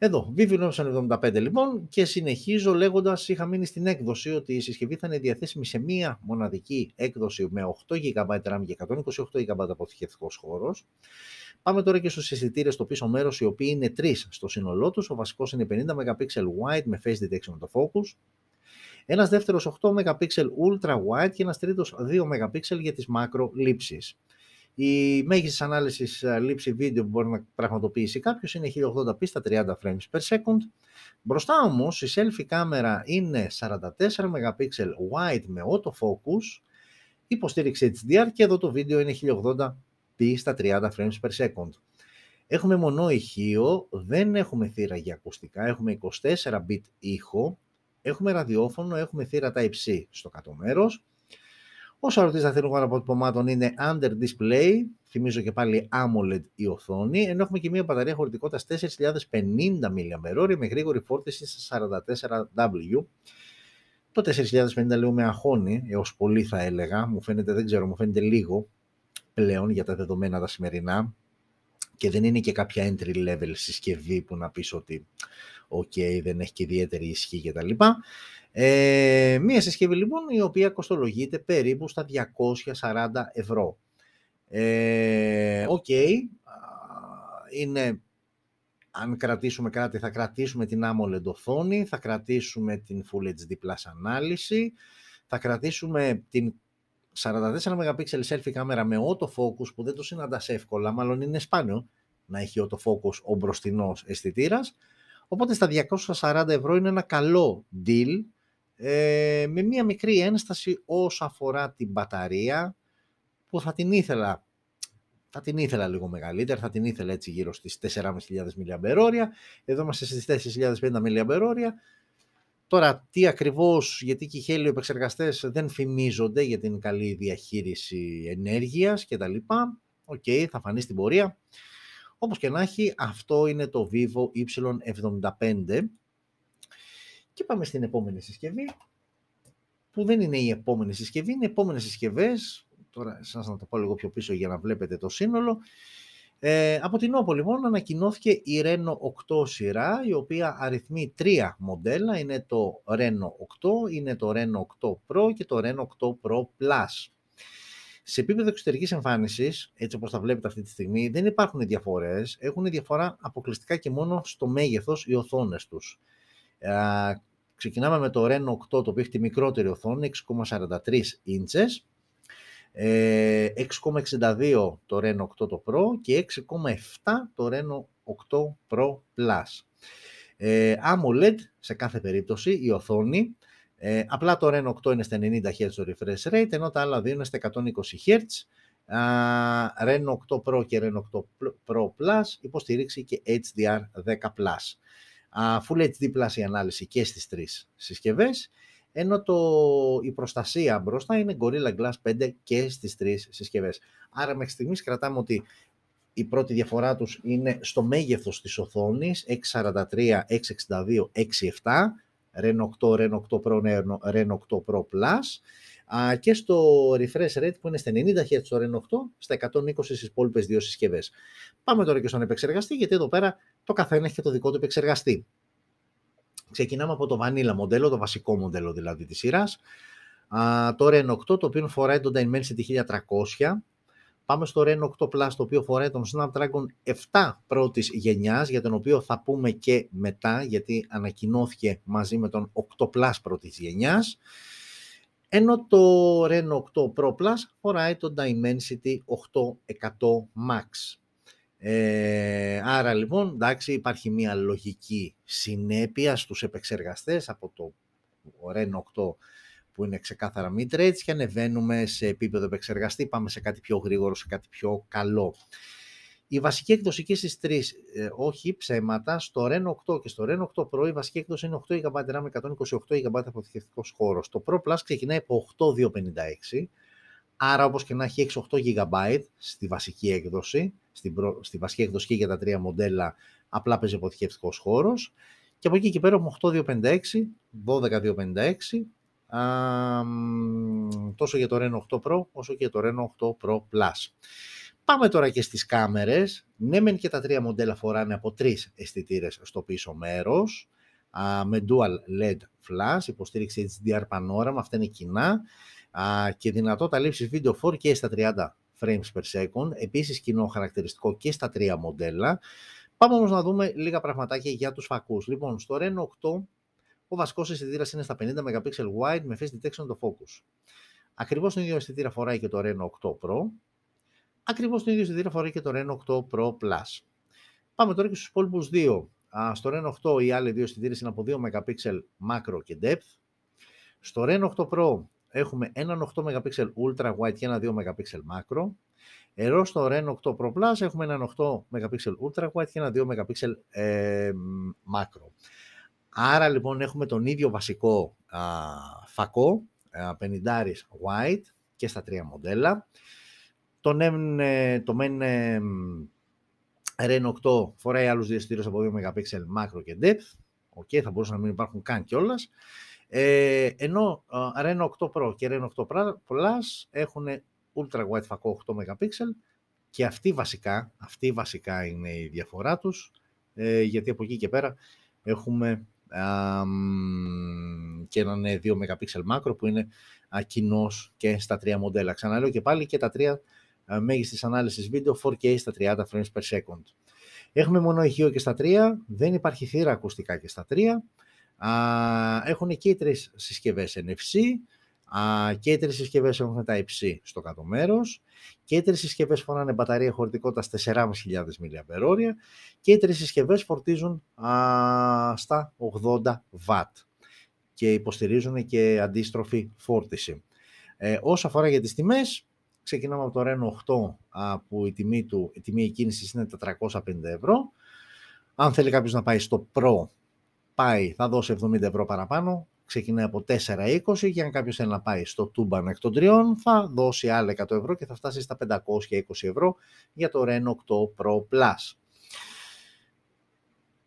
εδώ, Vivino 75 λοιπόν και συνεχίζω λέγοντας, είχα μείνει στην έκδοση ότι η συσκευή θα είναι διαθέσιμη σε μία μοναδική έκδοση με 8 GB RAM και 128 GB αποθηκευτικός χώρος. Πάμε τώρα και στους αισθητήρες στο πίσω μέρος, οι οποίοι είναι τρεις στο σύνολό τους. Ο βασικός είναι 50 MP wide με face detection το focus. Ένας δεύτερος 8 MP ultra wide και ένας τρίτος 2 MP για τις macro λήψεις. Η μέγιστης ανάλυσης ε, λήψη βίντεο που μπορεί να πραγματοποιήσει κάποιος είναι 1080p στα 30 frames per second. Μπροστά όμως η selfie κάμερα είναι 44 MP wide με autofocus, υποστήριξη HDR και εδώ το βίντεο είναι 1080p στα 30 frames per second. Έχουμε μονό ηχείο, δεν έχουμε θύρα για ακουστικά, έχουμε 24 bit ήχο, έχουμε ραδιόφωνο, έχουμε θύρα Type-C στο κάτω μέρος, ο σαρωτής δαχτυλικών αποτυπωμάτων είναι under display, θυμίζω και πάλι AMOLED η οθόνη, ενώ έχουμε και μια μπαταρία χωρητικότητας 4050 mAh με γρήγορη φόρτιση στα 44W. Το 4050 λέω με αγχώνει, έως πολύ θα έλεγα, μου φαίνεται, δεν ξέρω, μου φαίνεται λίγο πλέον για τα δεδομένα τα σημερινά και δεν είναι και κάποια entry level συσκευή που να πεις ότι ok, δεν έχει και ιδιαίτερη ισχύ κτλ. Ε, μία συσκευή λοιπόν η οποία κοστολογείται περίπου στα 240 ευρώ. Ε, OK, okay, είναι, αν κρατήσουμε κάτι θα κρατήσουμε την AMOLED οθόνη, θα κρατήσουμε την Full HD Plus ανάλυση, θα κρατήσουμε την 44 MP selfie κάμερα με autofocus που δεν το συναντάς εύκολα, μάλλον είναι σπάνιο να έχει autofocus ο μπροστινός αισθητήρας. Οπότε στα 240 ευρώ είναι ένα καλό deal ε, με μία μικρή ένσταση όσο αφορά την μπαταρία που θα την ήθελα θα την ήθελα λίγο μεγαλύτερη, θα την ήθελα έτσι γύρω στις 4.500 mAh. Εδώ είμαστε στις 4.500 mAh. Τώρα, τι ακριβώς, γιατί και οι Helio επεξεργαστές δεν φημίζονται για την καλή διαχείριση ενέργειας και τα λοιπά. Οκ, θα φανεί στην πορεία. Όπως και να έχει, αυτό είναι το Vivo Y75 και πάμε στην επόμενη συσκευή, που δεν είναι η επόμενη συσκευή, είναι οι επόμενες συσκευές, τώρα σας να το πω λίγο πιο πίσω για να βλέπετε το σύνολο. Ε, από την Oppo λοιπόν ανακοινώθηκε η Reno 8 σειρά, η οποία αριθμεί τρία μοντέλα, είναι το Reno 8, είναι το Reno 8 Pro και το Reno 8 Pro Plus. Σε επίπεδο εξωτερικής εμφάνισης, έτσι όπως τα βλέπετε αυτή τη στιγμή, δεν υπάρχουν διαφορές. Έχουν διαφορά αποκλειστικά και μόνο στο μέγεθος οι οθόνες τους. Ξεκινάμε με το Reno 8, το οποίο έχει τη μικρότερη οθόνη, 6,43 ίντσες, 6,62 ε, το Reno 8 το Pro και 6,7 το Reno 8 Pro Plus. Ε, AMOLED σε κάθε περίπτωση η οθόνη, ε, απλά το Reno 8 είναι στα 90 Hz το refresh rate, ενώ τα άλλα δύο είναι στα 120 Hz. Uh, Reno 8 Pro και Reno 8 Pro Plus υποστηρίξει και HDR10+. Full HD Plus η ανάλυση και στις τρεις συσκευές, ενώ το, η προστασία μπροστά είναι Gorilla Glass 5 και στις τρεις συσκευές. Άρα μέχρι στιγμής κρατάμε ότι η πρώτη διαφορά τους είναι στο μέγεθος της οθόνης 643, 662, 67, Ren 8, Ren 8 Pro, Ren 8 Pro Plus και στο refresh rate που είναι στα 90 Hz το Ren 8, στα 120 στις υπόλοιπες δύο συσκευές. Πάμε τώρα και στον επεξεργαστή, γιατί εδώ πέρα το καθένα έχει και το δικό του επεξεργαστή. Ξεκινάμε από το Vanilla μοντέλο, το βασικό μοντέλο δηλαδή της σειράς. το Ren 8, το οποίο φοράει το Dimensity 1300. Πάμε στο Ren 8 Plus, το οποίο φοράει τον Snapdragon 7 πρώτης γενιάς, για τον οποίο θα πούμε και μετά, γιατί ανακοινώθηκε μαζί με τον 8 Plus πρώτης γενιάς. Ενώ το Ren 8 Pro Plus φοράει το Dimensity 8100 Max. Ε, άρα λοιπόν, εντάξει, υπάρχει μια λογική συνέπεια στους επεξεργαστές από το Ren 8 που είναι ξεκάθαρα mid-range και ανεβαίνουμε σε επίπεδο επεξεργαστή, πάμε σε κάτι πιο γρήγορο, σε κάτι πιο καλό. Η βασική έκδοση και στις τρεις, ε, όχι ψέματα, στο Reno 8 και στο Reno 8 Pro η βασική έκδοση είναι 8 GB RAM με 128 GB αποθηκευτικός χώρος. Το Pro Plus ξεκινάει από 8256, άρα όπως και να έχει 6 8 GB στη βασική έκδοση, στη, στη βασική έκδοση και για τα τρία μοντέλα απλά παίζει αποθηκευτικός χώρος. Και από εκεί και πέρα έχουμε 8256, 12256, α, τόσο για το Reno 8 Pro όσο και για το Reno 8 Pro Plus. Πάμε τώρα και στις κάμερες. Ναι, μεν και τα τρία μοντέλα φοράνε από τρεις αισθητήρες στο πίσω μέρος, α, με dual LED flash, υποστήριξη HDR panorama, αυτά είναι κοινά, α, και δυνατότητα λήψης βίντεο 4K στα 30 frames per second, επίσης κοινό χαρακτηριστικό και στα τρία μοντέλα. Πάμε όμως να δούμε λίγα πραγματάκια για τους φακούς. Λοιπόν, στο Reno 8 ο βασικός αισθητήρας είναι στα 50 MP wide με face detection το focus. Ακριβώς τον ίδιο αισθητήρα φοράει και το Reno 8 Pro. Ακριβώς τον ίδιο αισθητήρα φοράει και το Reno 8 Pro Plus. Πάμε τώρα και στους υπόλοιπους δύο. Στο Reno 8 οι άλλοι δύο αισθητήρες είναι από 2 MP macro και depth. Στο Reno 8 Pro έχουμε έναν 8 MP ultra wide και ένα 2 MP macro. Εδώ στο Reno 8 Pro Plus έχουμε έναν 8 MP ultra wide και ένα 2 MP ε, macro. Άρα λοιπόν έχουμε τον ίδιο βασικό α, φακό, 50 white και στα τρία μοντέλα. Το, NEM, το MEN Reno 8 φοράει άλλους δύο στήρους από 2 MP macro και depth. Okay, θα μπορούσαν να μην υπάρχουν καν κιόλας. Ε, ενώ uh, Reno 8 Pro και Reno 8 Plus έχουν ultra wide φακό 8 MP και αυτή βασικά, αυτή βασικά είναι η διαφορά τους, ε, γιατί από εκεί και πέρα έχουμε και έναν 2 MP μάκρο που είναι κοινό και στα τρία μοντέλα. Ξαναλέω και πάλι και τα τρία μέγιστης ανάλυσης βίντεο 4K στα 30 frames per second. Έχουμε μόνο ηχείο και στα τρία, δεν υπάρχει θύρα ακουστικά και στα τρία. Έχουν και οι τρεις συσκευές NFC, και οι τρεις συσκευές έχουν τα υψί στο κάτω μέρος. Και οι τρεις συσκευές φοράνε μπαταρία χωρητικότητας 4.500 mAh και οι τρεις συσκευές φορτίζουν α, στα 80 W και υποστηρίζουν και αντίστροφη φόρτιση. Ε, όσο αφορά για τις τιμές, ξεκινάμε από το Reno 8 α, που η τιμή, του, η τιμή εκκίνησης είναι 450 ευρώ. Αν θέλει κάποιος να πάει στο Pro, πάει, θα δώσει 70 ευρώ παραπάνω, ξεκινάει από 4,20 και αν κάποιος θέλει να πάει στο Tuban εκ των τριών θα δώσει άλλα 100 ευρώ και θα φτάσει στα 520 ευρώ για το Reno 8 Pro Plus.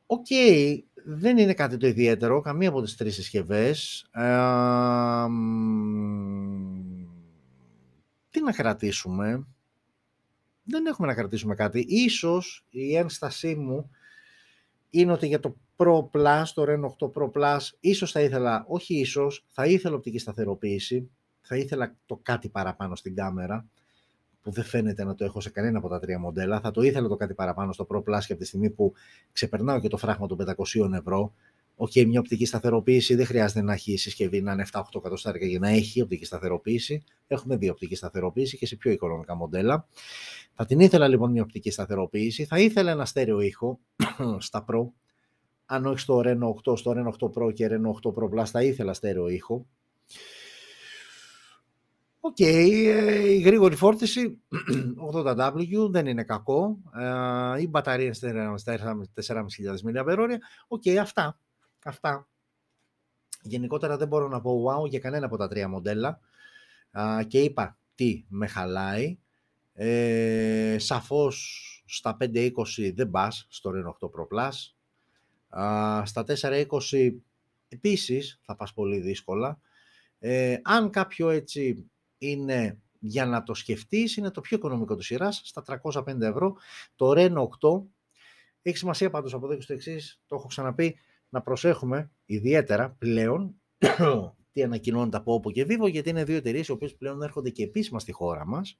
OK, okay, δεν είναι κάτι το ιδιαίτερο, καμία από τις τρεις συσκευές. τι να κρατήσουμε; Δεν έχουμε να κρατήσουμε κάτι. Ίσως η ένστασή μου είναι ότι για το Pro Plus, το Reno 8 Pro Plus, ίσως θα ήθελα, όχι ίσως, θα ήθελα οπτική σταθεροποίηση, θα ήθελα το κάτι παραπάνω στην κάμερα, που δεν φαίνεται να το έχω σε κανένα από τα τρία μοντέλα. Θα το ήθελα το κάτι παραπάνω στο Pro Plus και από τη στιγμή που ξεπερνάω και το φράγμα των 500 ευρώ. OK, okay, μια οπτική σταθεροποίηση δεν χρειάζεται να έχει συσκευή να είναι 7-8 εκατοστάρικα για να έχει οπτική σταθεροποίηση. Έχουμε δύο οπτική σταθεροποίηση και σε πιο οικονομικά μοντέλα. Θα την ήθελα λοιπόν μια οπτική σταθεροποίηση. Θα ήθελα ένα στέρεο ήχο στα Pro αν όχι στο Reno 8, στο Reno 8 Pro και Reno 8 Pro Plus θα ήθελα στέρεο ήχο. Οκ, ε, η γρήγορη φόρτιση 80W δεν είναι κακό. Ε, η μπαταρία είναι στα 4.500 mAh. OK, αυτά. αυτά. Γενικότερα δεν μπορώ να πω wow για κανένα από τα τρία μοντέλα. και είπα τι με χαλάει. Ε, σαφώς στα 520 δεν πας στο Reno 8 Pro Plus στα 4.20 επίσης θα πας πολύ δύσκολα. Ε, αν κάποιο έτσι είναι για να το σκεφτείς, είναι το πιο οικονομικό του σειράς, στα 305 ευρώ. Το Reno 8 έχει σημασία πάντως από εδώ και στο εξής, το έχω ξαναπεί, να προσέχουμε ιδιαίτερα πλέον τι ανακοινώνεται από όπου και Vivo, γιατί είναι δύο εταιρείες οι οποίες πλέον έρχονται και επίσημα στη χώρα μας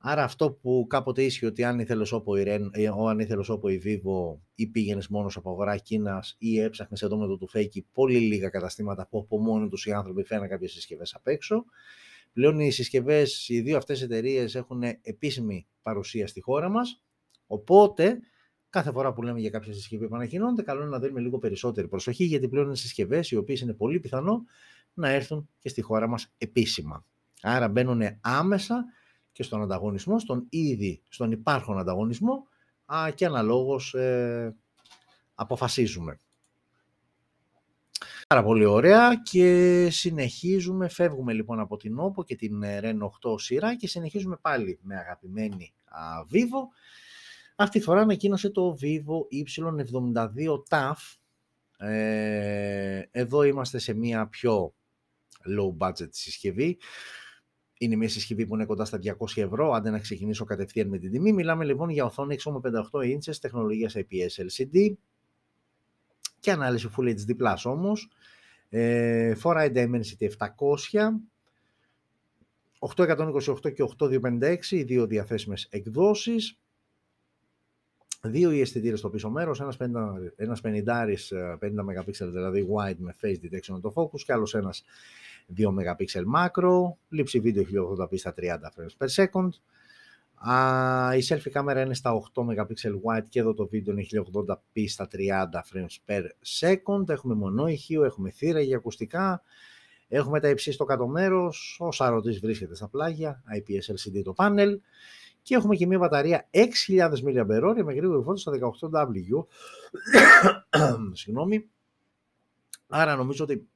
Άρα αυτό που κάποτε ίσχυε ότι αν ήθελες όπου η, Ren, ε, αν ήθελες όπου η Vivo ή πήγαινες μόνος από αγορά Κίνας ή έψαχνες εδώ με το του fake πολύ λίγα καταστήματα που από μόνοι τους οι άνθρωποι φέρναν κάποιες συσκευές απ' έξω. Πλέον οι συσκευές, οι δύο αυτές εταιρείες έχουν επίσημη παρουσία στη χώρα μας. Οπότε κάθε φορά που λέμε για κάποια συσκευή που ανακοινώνεται, καλό είναι να δίνουμε λίγο περισσότερη προσοχή γιατί πλέον είναι συσκευές οι οποίες είναι πολύ πιθανό να έρθουν και στη χώρα μας επίσημα. Άρα μπαίνουν άμεσα και στον ανταγωνισμό, στον ήδη, στον υπάρχον ανταγωνισμό α, και αναλόγως ε, αποφασίζουμε. Πάρα πολύ ωραία και συνεχίζουμε, φεύγουμε λοιπόν από την OPPO και την Ren 8 σειρά και συνεχίζουμε πάλι με αγαπημένη α, Vivo. Αυτή τη φορά ανακοίνωσε το Vivo Y72 TAF. Ε, εδώ είμαστε σε μια πιο low budget συσκευή. Είναι μια συσκευή που είναι κοντά στα 200 ευρώ, αντί να ξεκινήσω κατευθείαν με την τιμή. Μιλάμε λοιπόν για οθόνη 6,58 inches, τεχνολογίας IPS LCD και ανάλυση Full HD+, όμως. Ε, 4 Dimensity 700, 828 και 8256, οι δύο διαθέσιμες εκδόσεις. Δύο οι αισθητήρε στο πίσω μέρος, ένας 50, ένας 50, 50 MP δηλαδή wide με face detection το focus και άλλος ένας 2 MP macro, λήψη βίντεο 1080p στα 30 frames per second. Α, η selfie κάμερα είναι στα 8 MP wide και εδώ το βίντεο είναι 1080p στα 30 frames per second. Έχουμε μονόηχείο, έχουμε θύρα για ακουστικά, έχουμε τα υψί στο κάτω μέρος, ο σαρωτής βρίσκεται στα πλάγια, IPS LCD το πάνελ και έχουμε και μια μπαταρία 6.000 mAh με γρήγορη φόρτιση στα 18W. Συγγνώμη. Άρα νομίζω ότι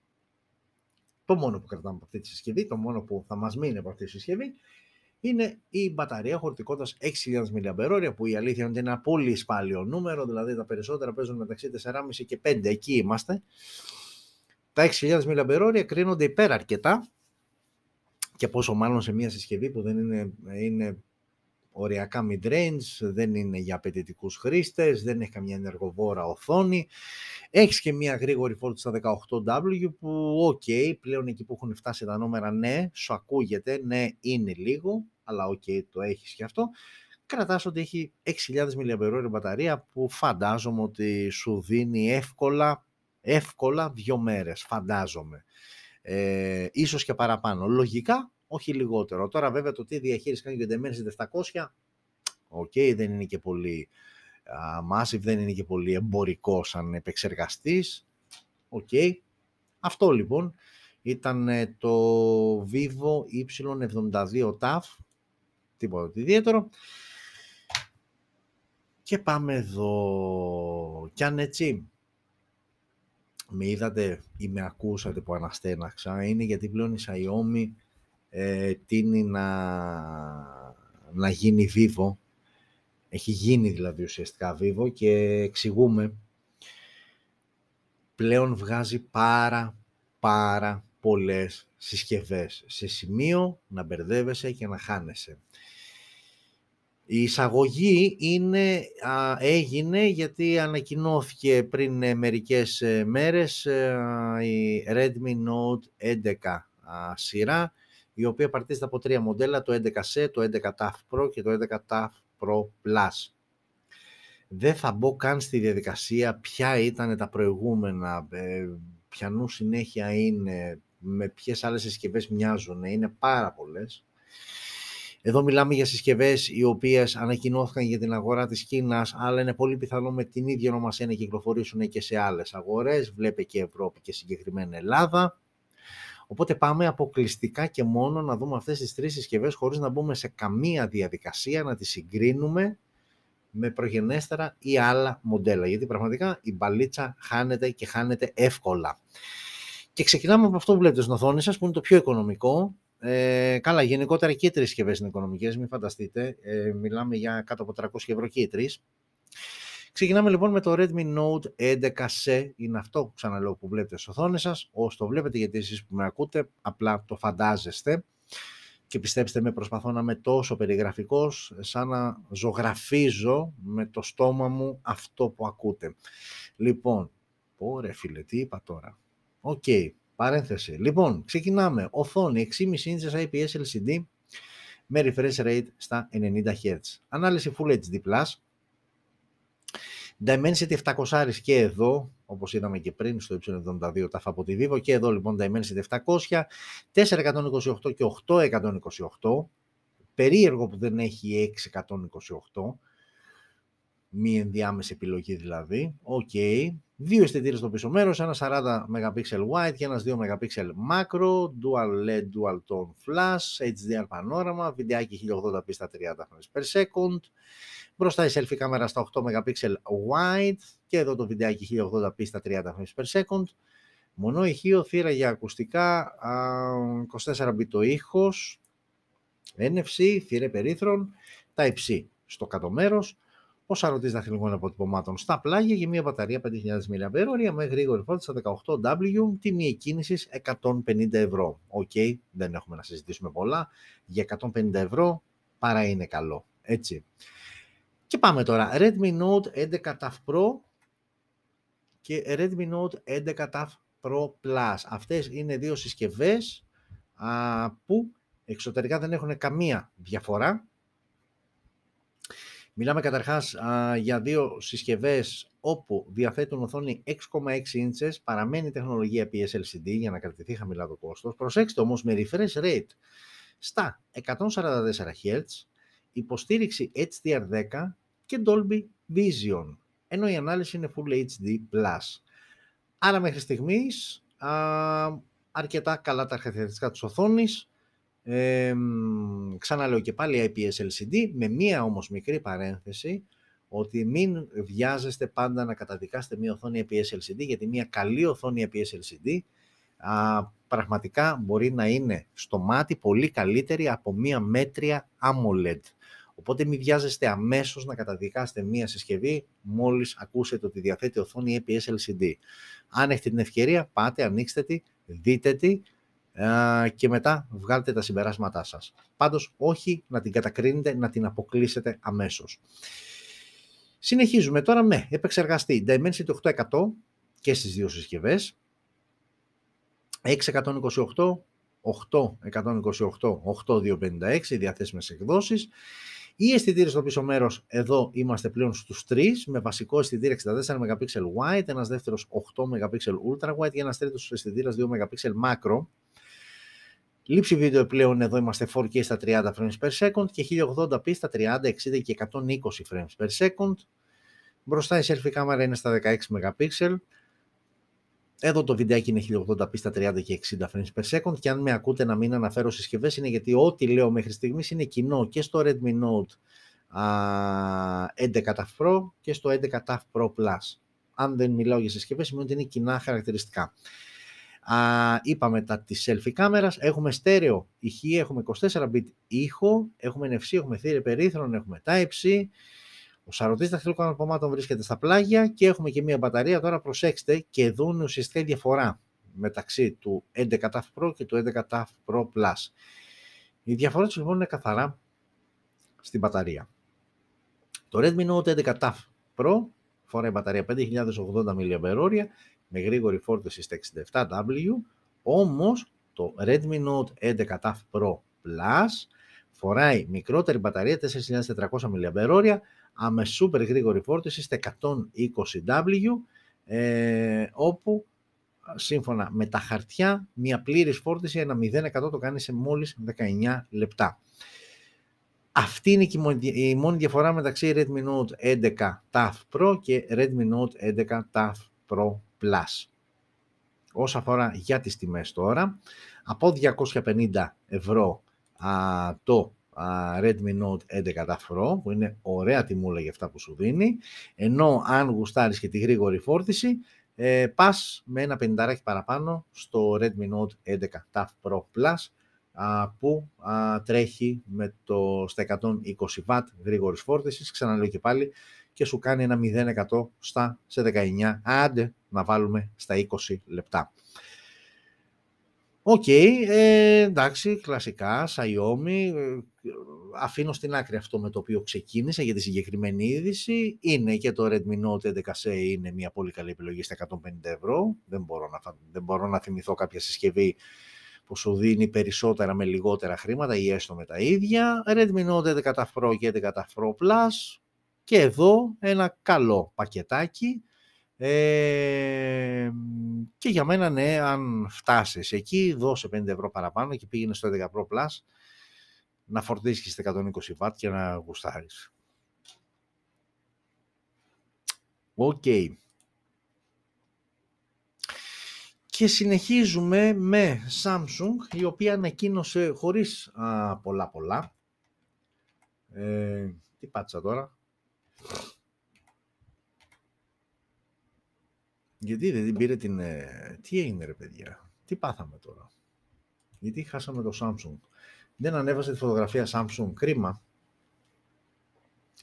το μόνο που κρατάμε από αυτή τη συσκευή, το μόνο που θα μας μείνει από αυτή τη συσκευή, είναι η μπαταρία χωρητικότητας 6.000 mAh, που η αλήθεια είναι ότι είναι ένα πολύ σπάλιο νούμερο, δηλαδή τα περισσότερα παίζουν μεταξύ 4,5 και 5, εκεί είμαστε. Τα 6.000 mAh κρίνονται υπέρ αρκετά, και πόσο μάλλον σε μια συσκευή που δεν είναι, είναι οριακά mid-range, δεν είναι για απαιτητικούς χρήστες, δεν έχει καμιά ενεργοβόρα οθόνη. Έχεις και μια γρήγορη φόρτιση στα 18W που, OK, okay, πλέον εκεί που έχουν φτάσει τα νούμερα, ναι, σου ακούγεται, ναι, είναι λίγο, αλλά OK, okay, το έχεις και αυτό. Κρατάς ότι έχει 6.000 mAh μπαταρία που φαντάζομαι ότι σου δίνει εύκολα, εύκολα δύο μέρες, φαντάζομαι. Ε, ίσως και παραπάνω. Λογικά όχι λιγότερο. Τώρα βέβαια το τι διαχείριση κάνει και το Dimensity 700, OK, okay, δεν είναι και πολύ uh, massive, δεν είναι και πολύ εμπορικό σαν επεξεργαστής, OK. Okay. Αυτό λοιπόν ήταν ε, το Vivo Y72 ταφ, τίποτα ιδιαίτερο. Και πάμε εδώ. Κι αν έτσι με είδατε ή με ακούσατε που αναστέναξα, είναι γιατί πλέον η Xiaomi ε, τείνει να, να γίνει Vivo. Έχει γίνει δηλαδή ουσιαστικά Vivo και εξηγούμε πλέον βγάζει πάρα πάρα πολλές συσκευές σε σημείο να μπερδεύεσαι και να χάνεσαι. Η εισαγωγή είναι, έγινε γιατί ανακοινώθηκε πριν ε, μερικές ε, μέρες η Redmi Note 11 σειρά η οποία παρτίζεται από τρία μοντέλα, το 11C, το 11 TAF Pro και το 11 TAF Pro Plus. Δεν θα μπω καν στη διαδικασία ποια ήταν τα προηγούμενα, ε, ποιανού συνέχεια είναι, με ποιες άλλες συσκευές μοιάζουν, είναι πάρα πολλές. Εδώ μιλάμε για συσκευές οι οποίες ανακοινώθηκαν για την αγορά της Κίνας, αλλά είναι πολύ πιθανό με την ίδια ονομασία να κυκλοφορήσουν και σε άλλες αγορές, βλέπε και Ευρώπη και συγκεκριμένα Ελλάδα. Οπότε πάμε αποκλειστικά και μόνο να δούμε αυτές τις τρεις συσκευές χωρίς να μπούμε σε καμία διαδικασία να τις συγκρίνουμε με προγενέστερα ή άλλα μοντέλα. Γιατί πραγματικά η μπαλίτσα χάνεται και χάνεται εύκολα. Και ξεκινάμε από αυτό που βλέπετε στην οθόνη σας που είναι το πιο οικονομικό. Ε, καλά, γενικότερα και οι τρεις συσκευές είναι οικονομικές, μην φανταστείτε. Ε, μιλάμε για κάτω από 300 ευρώ και οι τρεις. Ξεκινάμε λοιπόν με το Redmi Note 11C, είναι αυτό ξαναλέω που βλέπετε στις οθόνες σας, όσο το βλέπετε γιατί εσείς που με ακούτε απλά το φαντάζεστε και πιστέψτε με προσπαθώ να είμαι τόσο περιγραφικός σαν να ζωγραφίζω με το στόμα μου αυτό που ακούτε. Λοιπόν, ωραία φίλε, τι είπα τώρα. OK, okay, παρένθεση. Λοιπόν, ξεκινάμε. Οθόνη 6,5 inches IPS LCD με refresh rate στα 90 Hz. Ανάλυση Full HD+, Dimensity 700 και εδώ, όπως είδαμε και πριν στο Y72 ταφ από τη Vivo. Και εδώ λοιπόν Dimensity 700, 428 και 828, περίεργο που δεν έχει 628, μη ενδιάμεση επιλογή δηλαδή, οκ, Δύο αισθητήρες στο πίσω μέρος, ένα 40 MP wide και ένας 2 MP macro, dual LED, dual tone flash, HDR πανόραμα, βιντεάκι 1080p στα 30 frames per second, μπροστά η selfie κάμερα στα 8 MP wide και εδώ το βιντεάκι 1080p στα 30 frames per second, μονό ηχείο, θύρα για ακουστικά, 24 bit το ήχος, NFC, θύρα υπερύθρων, Type-C στο κάτω μέρος, ο σαρωτής δαχτυλικών αποτυπωμάτων στα πλάγια για μια μπαταρία 5.000 mAh με γρήγορη φόρτιση στα 18W, τιμή εκκίνησης 150 ευρώ. OK, okay, δεν έχουμε να συζητήσουμε πολλά. Για 150 ευρώ παραείναι καλό. Έτσι. Και πάμε τώρα. Redmi Note 11 ταφ Pro και Redmi Note 11 TAF Pro Plus. Αυτές είναι δύο συσκευές α, που εξωτερικά δεν έχουν καμία διαφορά Μιλάμε καταρχάς για δύο συσκευές όπου διαθέτουν οθόνη 6,6 inches, παραμένει τεχνολογία PSLCD για να κρατηθεί χαμηλά το κόστος. Προσέξτε όμως με refresh rate στα 144 Hz, υποστήριξη HDR10 και Dolby Vision, ενώ η ανάλυση είναι Full HD+. Άρα μέχρι στιγμής α, αρκετά καλά τα χαρακτηριστικά της οθόνης, ε, ξαναλέω και πάλι IPS LCD, με μία όμως μικρή παρένθεση, ότι μην βιάζεστε πάντα να καταδικάσετε μία οθόνη IPS LCD, γιατί μία καλή οθόνη IPS LCD α, πραγματικά μπορεί να είναι στο μάτι πολύ καλύτερη από μία μέτρια AMOLED. Οπότε μην βιάζεστε αμέσως να καταδικάσετε μία συσκευή μόλις ακούσετε ότι διαθέτει οθόνη IPS LCD. Αν έχετε την ευκαιρία, πάτε, ανοίξτε τη, δείτε τη, και μετά βγάλετε τα συμπεράσματά σας. Πάντως όχι να την κατακρίνετε, να την αποκλείσετε αμέσως. Συνεχίζουμε τώρα με επεξεργαστή Dimensity 8100 και στις δύο συσκευές. 628, 8, 128, 8256 διαθέσιμες εκδόσεις. Οι αισθητήρες στο πίσω μέρος, εδώ είμαστε πλέον στους 3, με βασικό αισθητήρα 64 MP wide, ένας δεύτερος 8 MP ultra wide και ένας τρίτος αισθητήρας 2 MP macro. Λήψη βίντεο πλέον εδώ είμαστε 4K στα 30 frames per second και 1080p στα 30, 60 και 120 frames per second. Μπροστά η selfie κάμερα είναι στα 16 MP. Εδώ το βιντεάκι είναι 1080p στα 30 και 60 frames per second και αν με ακούτε να μην αναφέρω συσκευές είναι γιατί ό,τι λέω μέχρι στιγμής είναι κοινό και στο Redmi Note 11 TAF Pro και στο 11 TAF Pro Plus. Αν δεν μιλάω για συσκευές σημαίνει ότι είναι κοινά χαρακτηριστικά. Α, είπαμε τα της selfie κάμερας, έχουμε στέρεο ηχεία, έχουμε 24 bit ήχο, έχουμε NFC, έχουμε θύρε περίθρων, έχουμε Type-C, ο σαρωτής δαχτυλικών απομάτων βρίσκεται στα πλάγια και έχουμε και μία μπαταρία. Τώρα προσέξτε και εδώ είναι ουσιαστικά η διαφορά μεταξύ του 11 TAF Pro και του 11 TAF Pro Plus. Η διαφορά τους λοιπόν είναι καθαρά στην μπαταρία. Το Redmi Note 11 TAF Pro φοράει μπαταρία 5080 mAh με γρήγορη φόρτιση στα 67W, όμως το Redmi Note 11 TAF Pro Plus φοράει μικρότερη μπαταρία 4.400 mAh με super γρήγορη φόρτιση στα 120W, ε, όπου σύμφωνα με τα χαρτιά μια πλήρης φόρτιση, ένα 0% το κάνει σε μόλις 19 λεπτά. Αυτή είναι η μόνη διαφορά μεταξύ Redmi Note 11 TAF Pro και Redmi Note 11 TAF Pro Plus. Όσα αφορά για τις τιμές τώρα, από 250 ευρώ α, το α, Redmi Note 11 Pro, που είναι ωραία τιμούλα για αυτά που σου δίνει, ενώ αν γουστάρεις και τη γρήγορη φόρτιση, ε, πας με ένα πενταράκι παραπάνω στο Redmi Note 11 ταφ Pro Plus, α, που α, τρέχει με το, στα 120W γρήγορης φόρτισης, ξαναλέω και πάλι, και σου κάνει ένα 0% στα σε 19, άντε να βάλουμε στα 20 λεπτά. Οκ, ε, εντάξει, κλασικά, Xiaomi, ε, αφήνω στην άκρη αυτό με το οποίο ξεκίνησε για τη συγκεκριμένη είδηση. Είναι και το Redmi Note 11C είναι μια πολύ καλή επιλογή στα 150 ευρώ. Δεν μπορώ να, δεν μπορώ να θυμηθώ κάποια συσκευή που σου δίνει περισσότερα με λιγότερα χρήματα ή έστω με τα ίδια. Redmi Note 11 Pro και 11 Pro Plus. Και εδώ ένα καλό πακετάκι ε, και για μένα ναι, αν φτάσεις εκεί, δώσε 50 ευρώ παραπάνω και πήγαινε στο 11 Pro Plus να φορτίσεις στα 120 W και να γουστάρεις. OK. Okay. Και συνεχίζουμε με Samsung, η οποία ανακοίνωσε χωρίς α, πολλά πολλά. Ε, τι πάτησα τώρα; Γιατί δεν την πήρε την... Ε, τι έγινε ρε παιδιά; Τι πάθαμε τώρα; Γιατί χάσαμε το Samsung; Δεν ανέβασε τη φωτογραφία Samsung. Κρίμα.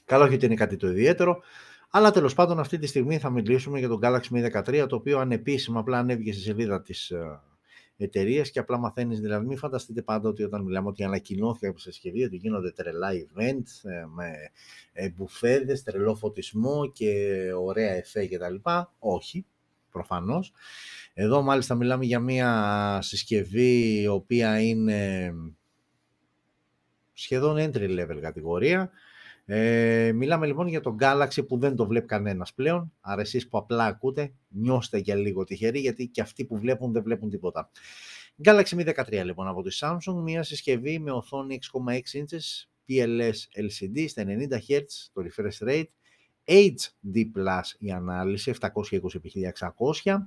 Καλό όχι ότι είναι κάτι το ιδιαίτερο. Αλλά τέλος πάντων αυτή τη στιγμή θα μιλήσουμε για τον Galaxy Mi 13, το οποίο ανεπίσημα απλά ανέβηκε στη σελίδα της ε, εταιρείας και απλά μαθαίνεις. Δηλαδή, μην φανταστείτε πάντα ότι όταν μιλάμε ότι ανακοινώθηκε από συσκευή, ότι γίνονται τρελά event ε, με ε, μπουφέδες, τρελό φωτισμό και ωραία εφέ κτλ. Όχι, προφανώς. Εδώ μάλιστα μιλάμε για μια συσκευή η οποία είναι σχεδόν entry level κατηγορία. Ε, μιλάμε λοιπόν για τον Galaxy που δεν το βλέπει κανένας πλέον, άρα εσείς που απλά ακούτε νιώστε για λίγο τυχεροί γιατί και αυτοί που βλέπουν δεν βλέπουν τίποτα. Galaxy Mi 13 λοιπόν από τη Samsung, μια συσκευή με οθόνη 6,6 inches PLS LCD στα 90 Hz το refresh rate, HD Plus η ανάλυση 720x1600,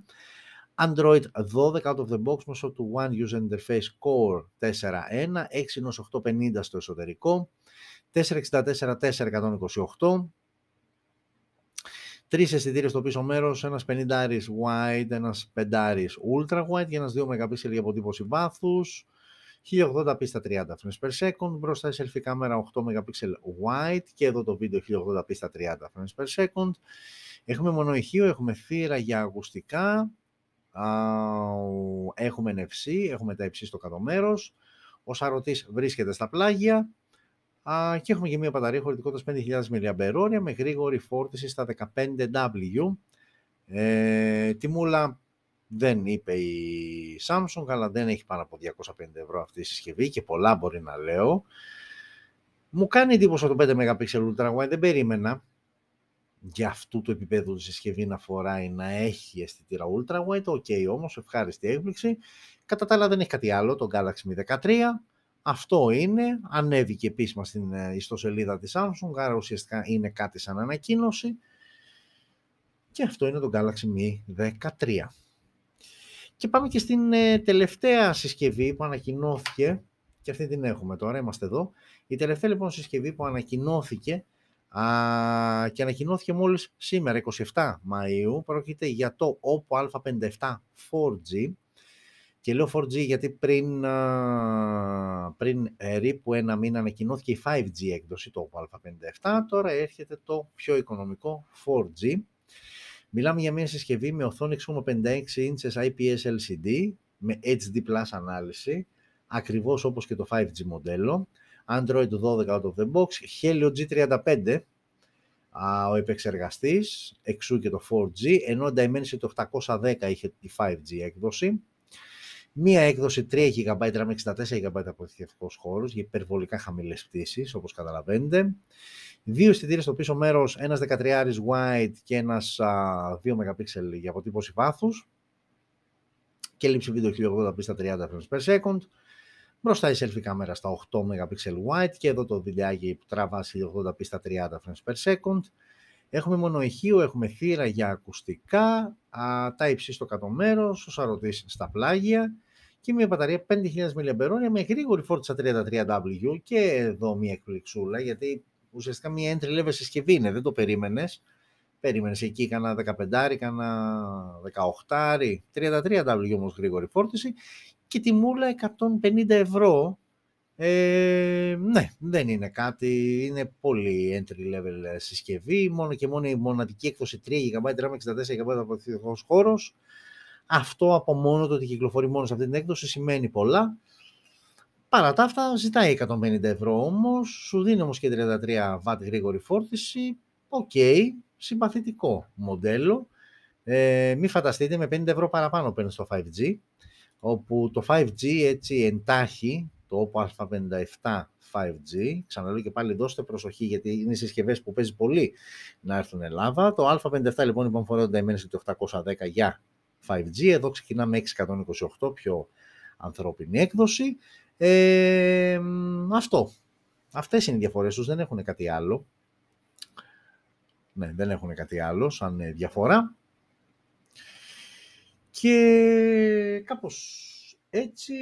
Android 12 out of the box μέσω του One User Interface Core 4.1, 6-850 στο εσωτερικό, 464-428. Τρεις αισθητήρες στο πίσω μέρος, ένας 50 wide, ένας 5 ultra wide και ένας 2 MP για αποτύπωση βάθους. 1080p στα 30 frames per second, μπροστά η selfie κάμερα 8 MP wide και εδώ το βίντεο 1080p στα 30 frames per second. Έχουμε μονοηχείο, έχουμε θύρα για ακουστικά, έχουμε NFC, έχουμε τα υψί στο κάτω μέρος. Ο σαρωτής βρίσκεται στα πλάγια και έχουμε και μια μπαταρία χωρητικότητας 5.000 mAh με γρήγορη φόρτιση στα 15W. Ε, τιμούλα δεν είπε η Samsung, αλλά δεν έχει πάνω από 250 ευρώ αυτή η συσκευή και πολλά μπορεί να λέω. Μου κάνει εντύπωση το 5 MP Ultra Wide, δεν περίμενα για αυτού του επίπεδου τη συσκευή να φοράει να έχει αισθητήρα Ultra Wide. OK, okay, όμως ευχάριστη έκπληξη. Κατά τα άλλα δεν έχει κάτι άλλο, το Galaxy Μι 13. Αυτό είναι, ανέβηκε επίσημα στην ε, ιστοσελίδα της Samsung, άρα ουσιαστικά είναι κάτι σαν ανακοίνωση. Και αυτό είναι το Galaxy Μι 13. Και πάμε και στην ε, τελευταία συσκευή που ανακοινώθηκε, και αυτή την έχουμε τώρα, είμαστε εδώ. Η τελευταία λοιπόν συσκευή που ανακοινώθηκε α, και ανακοινώθηκε μόλις σήμερα, 27 Μαΐου, πρόκειται για το Oppo A57 4G, και λέω 4G γιατί πριν, πριν ρίπου ένα μήνα ανακοινώθηκε η 5G έκδοση, το Α57, τώρα έρχεται το πιο οικονομικό 4G. Μιλάμε για μια συσκευή με οθόνη 6,56 inches IPS LCD με HD Plus ανάλυση, ακριβώς όπως και το 5G μοντέλο, Android 12 out of the box, Helio G35, ο επεξεργαστής, εξού και το 4G, ενώ Dimensity 810 είχε τη 5G έκδοση, Μία έκδοση 3 GB RAM 64 GB αποθηκευτικός χώρος για υπερβολικά χαμηλές πτήσεις, όπως καταλαβαίνετε. Δύο αισθητήρες στο πίσω μέρος, ένας 13 wide και ένας 2 MP για αποτύπωση βάθους. Και λήψη βίντεο 1080p στα 30 frames per second. Μπροστά η selfie κάμερα στα 8 MP wide και εδώ το βιντεάκι που τραβά 1080p στα 30 frames per second. Έχουμε μονοηχείο, έχουμε θύρα για ακουστικά, α, τα υψί στο κάτω μέρος, ο σαρωτής στα πλάγια και μια μπαταρία 5.000 mAh με γρήγορη φόρτιση 33W και εδώ μια εκπληξούλα γιατί ουσιαστικά μια entry level συσκευή είναι, δεν το περίμενες. Περίμενες εκεί κάνα 15, κάνα 18, 33W όμως γρήγορη φόρτιση και τιμούλα 150 ευρώ ε, ναι, δεν είναι κάτι, είναι πολύ entry level συσκευή, μόνο και μόνο η μοναδική έκδοση 3 GB, RAM 64 GB αποθηκευτικός χώρος. Αυτό από μόνο το ότι κυκλοφορεί μόνος σε αυτή την έκδοση σημαίνει πολλά. Παρά ταύτα ζητάει 150 ευρώ όμως, σου δίνει όμως και 33 W γρήγορη φόρτιση. OK, okay, συμπαθητικό μοντέλο. Ε, μην φανταστείτε με 50 ευρώ παραπάνω παίρνεις το 5G, όπου το 5G έτσι εν τάχει το Oppo A57 5G. Ξαναλέω και πάλι δώστε προσοχή γιατί είναι συσκευές που παίζει πολύ να έρθουν Ελλάδα. Το A57 λοιπόν είπαμε φοράει το Dimensity 810 για 5G. Εδώ ξεκινάμε 628 πιο ανθρώπινη έκδοση. Ε, αυτό. Αυτές είναι οι διαφορές τους, δεν έχουν κάτι άλλο. Ναι, δεν έχουν κάτι άλλο σαν διαφορά. Και κάπως έτσι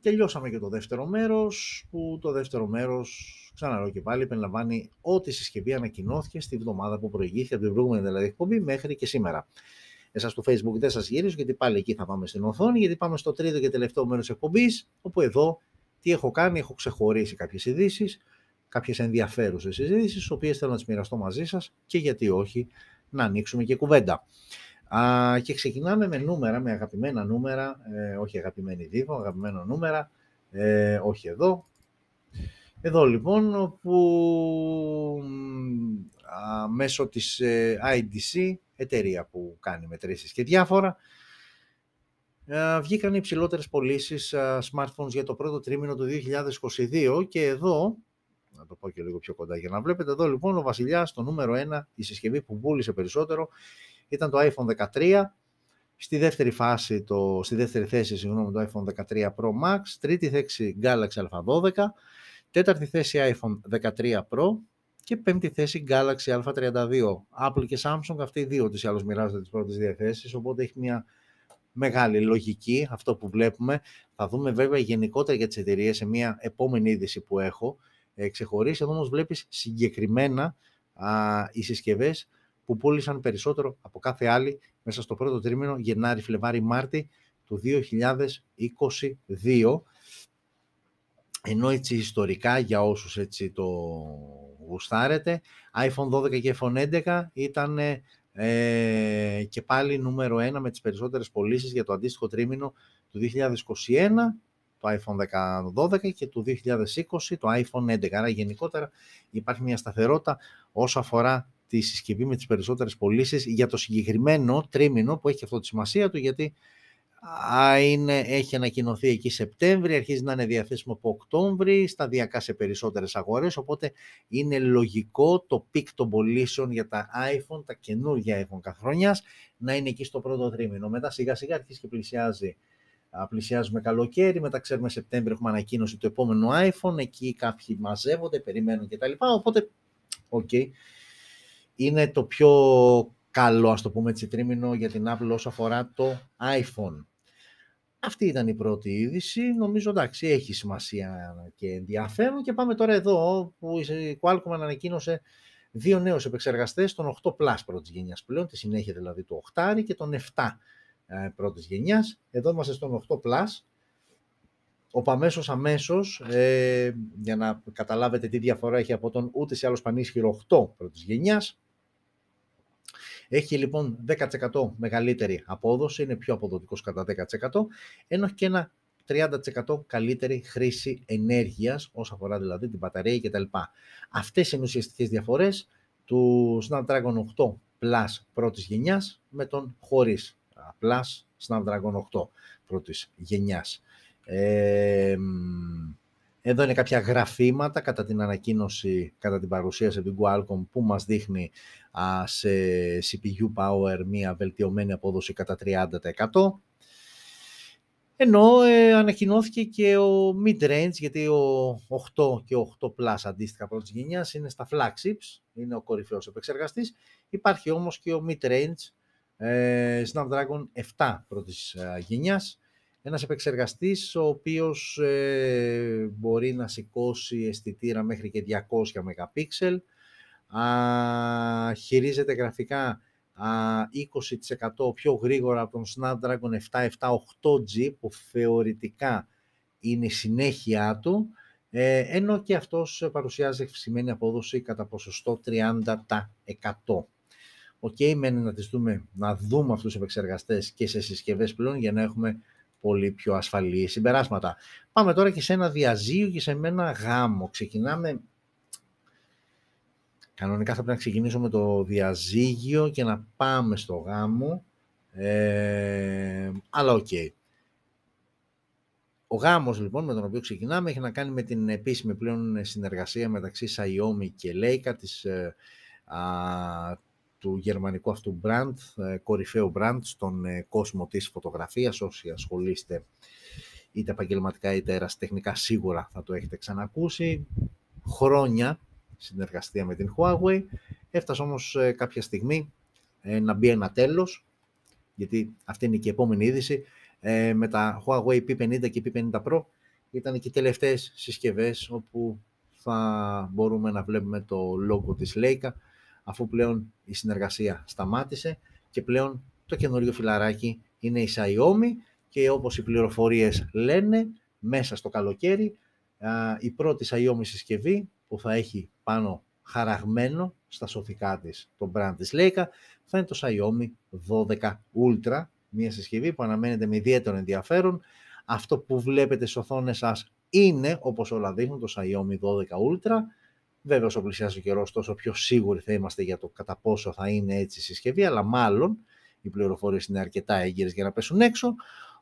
τελειώσαμε και το δεύτερο μέρος, που το δεύτερο μέρος, ξαναλέω και πάλι, περιλαμβάνει ό,τι συσκευή ανακοινώθηκε στη βδομάδα που προηγήθηκε από την προηγούμενη δηλαδή εκπομπή μέχρι και σήμερα. Εσάς στο facebook δεν σας γυρίζω γιατί πάλι εκεί θα πάμε στην οθόνη, γιατί πάμε στο τρίτο και τελευταίο μέρος της εκπομπής, όπου εδώ τι έχω κάνει, έχω ξεχωρίσει κάποιες ειδήσεις, κάποιες ενδιαφέρουσες ειδήσει, τις οποίες θέλω να τις μοιραστώ μαζί σας και γιατί όχι να ανοίξουμε και κουβέντα. Α, και ξεκινάμε με νούμερα, με αγαπημένα νούμερα, ε, όχι αγαπημένη δίβο, αγαπημένο νούμερα, ε, όχι εδώ. Εδώ λοιπόν, που α, μέσω της ε, IDC, εταιρεία που κάνει μετρήσεις και διάφορα, α, βγήκαν οι ψηλότερες πωλήσεις smartphones για το πρώτο τρίμηνο του 2022 και εδώ, να το πω και λίγο πιο κοντά για να βλέπετε, εδώ λοιπόν ο βασιλιάς, το νούμερο 1, η συσκευή που πούλησε περισσότερο, ήταν το iPhone 13, στη δεύτερη φάση, το, στη δεύτερη θέση, συγγνώμη, το iPhone 13 Pro Max, τρίτη θέση Galaxy A12, τέταρτη θέση iPhone 13 Pro και πέμπτη θέση Galaxy A32. Apple και Samsung, αυτοί οι δύο τις άλλως μοιράζονται τις πρώτες διαθέσεις, οπότε έχει μια μεγάλη λογική αυτό που βλέπουμε. Θα δούμε βέβαια γενικότερα για τις εταιρείες σε μια επόμενη είδηση που έχω ε, ξεχωρίσει. Εδώ όμως βλέπεις συγκεκριμένα α, οι συσκευές που πούλησαν περισσότερο από κάθε άλλη μέσα στο πρώτο τρίμηνο Γενάρη, Φλεβάρη, Μάρτι του 2022 ενώ έτσι ιστορικά για όσους έτσι το γουστάρετε iPhone 12 και iPhone 11 ήταν ε, και πάλι νούμερο 1 με τις περισσότερες πωλήσεις για το αντίστοιχο τρίμηνο του 2021 το iPhone 12 και του 2020 το iPhone 11. Άρα γενικότερα υπάρχει μια σταθερότητα όσο αφορά τη συσκευή με τις περισσότερες πωλήσεις για το συγκεκριμένο τρίμηνο που έχει αυτό τη σημασία του γιατί α, είναι, έχει ανακοινωθεί εκεί Σεπτέμβρη, αρχίζει να είναι διαθέσιμο από Οκτώβρη, σταδιακά σε περισσότερες αγορές, οπότε είναι λογικό το peak των πωλήσεων για τα iPhone, τα καινούργια iPhone καθ' να είναι εκεί στο πρώτο τρίμηνο. Μετά σιγά σιγά αρχίζει και πλησιάζει πλησιάζουμε καλοκαίρι, μετά ξέρουμε Σεπτέμβρη έχουμε ανακοίνωση του επόμενου iPhone, εκεί κάποιοι μαζεύονται, περιμένουν κτλ. Οπότε, OK, okay, είναι το πιο καλό, ας το πούμε έτσι, τρίμηνο για την Apple όσο αφορά το iPhone. Αυτή ήταν η πρώτη είδηση. Νομίζω, εντάξει, έχει σημασία και ενδιαφέρον. Και πάμε τώρα εδώ, που η Qualcomm ανακοίνωσε δύο νέους επεξεργαστές, τον 8 Plus πρώτης γενιάς πλέον, τη συνέχεια δηλαδή του 8 και τον 7 ε, πρώτης γενιάς. Εδώ είμαστε στον 8 Plus. Ο αμέσως αμέσως, ε, για να καταλάβετε τι διαφορά έχει από τον ούτε σε άλλος πανίσχυρο 8 πρώτης γενιάς, έχει λοιπόν 10% μεγαλύτερη απόδοση, είναι πιο αποδοτικός κατά 10%, ενώ και ένα 30% καλύτερη χρήση ενέργειας, όσο αφορά δηλαδή την μπαταρία κτλ. Αυτές είναι ουσιαστικές διαφορές του Snapdragon 8 Plus πρώτης γενιάς με τον χωρίς Plus Snapdragon 8 πρώτης γενιάς. Ε, εδώ είναι κάποια γραφήματα κατά την ανακοίνωση, κατά την παρουσίαση του Qualcomm που μας δείχνει α, σε CPU power μια βελτιωμένη απόδοση κατά 30%. Ενώ ε, ανακοινώθηκε και ο mid-range, γιατί ο 8 και ο 8 Plus αντίστοιχα πρώτης γενιάς είναι στα flagships, είναι ο κορυφαίος επεξεργαστής. Υπάρχει όμως και ο mid-range ε, Snapdragon 7 πρώτης ε, γενιάς, ένας επεξεργαστής ο οποίος ε, μπορεί να σηκώσει αισθητήρα μέχρι και 200 MP, α, χειρίζεται γραφικά α, 20% πιο γρήγορα από τον Snapdragon 778G που θεωρητικά είναι η συνέχεια του, ε, ενώ και αυτός παρουσιάζει αυξημένη απόδοση κατά ποσοστό 30%. OK, okay, μένει να, τις δούμε, να δούμε αυτούς τους επεξεργαστές και σε συσκευές πλέον για να έχουμε πολύ πιο ασφαλή συμπεράσματα. Πάμε τώρα και σε ένα διαζύγιο και σε ένα γάμο. Ξεκινάμε... Κανονικά θα πρέπει να ξεκινήσω με το διαζύγιο και να πάμε στο γάμο. Ε, αλλά OK. Okay. Ο γάμος λοιπόν με τον οποίο ξεκινάμε έχει να κάνει με την επίσημη πλέον συνεργασία μεταξύ Xiaomi και Leica της, ε, του γερμανικού αυτού brand, ε, κορυφαίου brand στον ε, κόσμο της φωτογραφίας. Όσοι ασχολείστε είτε επαγγελματικά είτε ερασιτεχνικά σίγουρα θα το έχετε ξανακούσει. Χρόνια συνεργαστία με την Huawei. Έφτασε όμως ε, κάποια στιγμή να μπει ένα τέλος, γιατί αυτή είναι και η επόμενη είδηση, ε, με τα Huawei P50 και P50 Pro ήταν και οι τελευταίες συσκευές όπου θα μπορούμε να βλέπουμε το logo της Leica αφού πλέον η συνεργασία σταμάτησε και πλέον το καινούριο φιλαράκι είναι η Xiaomi και όπως οι πληροφορίες λένε μέσα στο καλοκαίρι η πρώτη Xiaomi συσκευή που θα έχει πάνω χαραγμένο στα σωθικά της το brand της Leica θα είναι το Xiaomi 12 Ultra μια συσκευή που αναμένεται με ιδιαίτερο ενδιαφέρον αυτό που βλέπετε στις οθόνες σας είναι, όπως όλα δείχνουν, το Xiaomi 12 Ultra. Βέβαια, όσο πλησιάζει ο καιρός, τόσο πιο σίγουροι θα είμαστε για το κατά πόσο θα είναι έτσι η συσκευή, αλλά μάλλον οι πληροφορίες είναι αρκετά έγκυρες για να πέσουν έξω.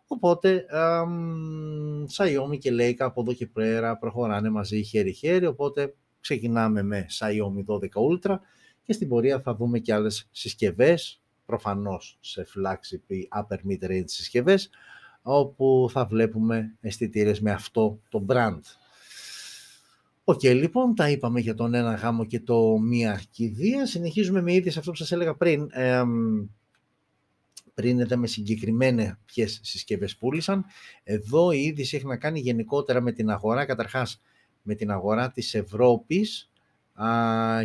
Οπότε, Xiaomi και Leica από εδώ και πέρα προχωράνε μαζί χέρι-χέρι, οπότε ξεκινάμε με Xiaomi 12 Ultra και στην πορεία θα δούμε και άλλες συσκευές, προφανώς σε flagship ή upper mid-range συσκευές, όπου θα βλέπουμε αισθητήρες με αυτό το brand. OK, okay, λοιπόν, τα είπαμε για τον ένα γάμο και το μία κηδεία. Συνεχίζουμε με ήδη αυτό που σας έλεγα πριν. Ε, πριν είδαμε συγκεκριμένα ποιες συσκευές πούλησαν. Εδώ η είδηση έχει να κάνει γενικότερα με την αγορά, καταρχάς με την αγορά της Ευρώπης α,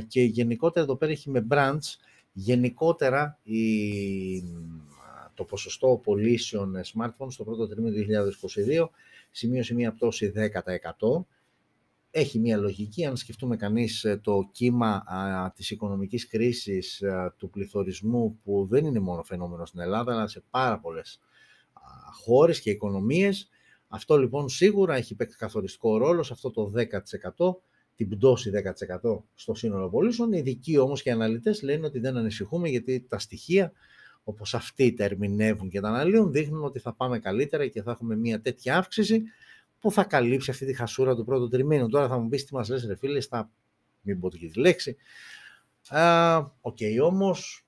και γενικότερα εδώ πέρα έχει με brands. Γενικότερα η, το ποσοστό πωλήσεων smartphones στο πρώτο τρίμηνο 2022 σημείωσε μια πτώση 10%. Έχει μια λογική, αν σκεφτούμε κανείς ε, το κύμα α, της οικονομικής κρίσης του πληθωρισμού που δεν είναι μόνο φαινόμενο στην Ελλάδα, αλλά σε πάρα πολλές α, χώρες και οικονομίες. Αυτό λοιπόν σίγουρα έχει παίξει καθοριστικό ρόλο σε αυτό το 10%, την πτώση 10% στο σύνολο πωλήσεων. Οι ειδικοί όμως και οι αναλυτές λένε ότι δεν ανησυχούμε γιατί τα στοιχεία όπως αυτοί τα ερμηνεύουν και τα αναλύουν, δείχνουν ότι θα πάμε καλύτερα και θα έχουμε μια τέτοια αύξηση που θα καλύψει αυτή τη χασούρα του πρώτου τριμήνου; Τώρα θα μου πεις τι μας λες ρε φίλε, στα... μην πω και τη λέξη. OK, okay, όμως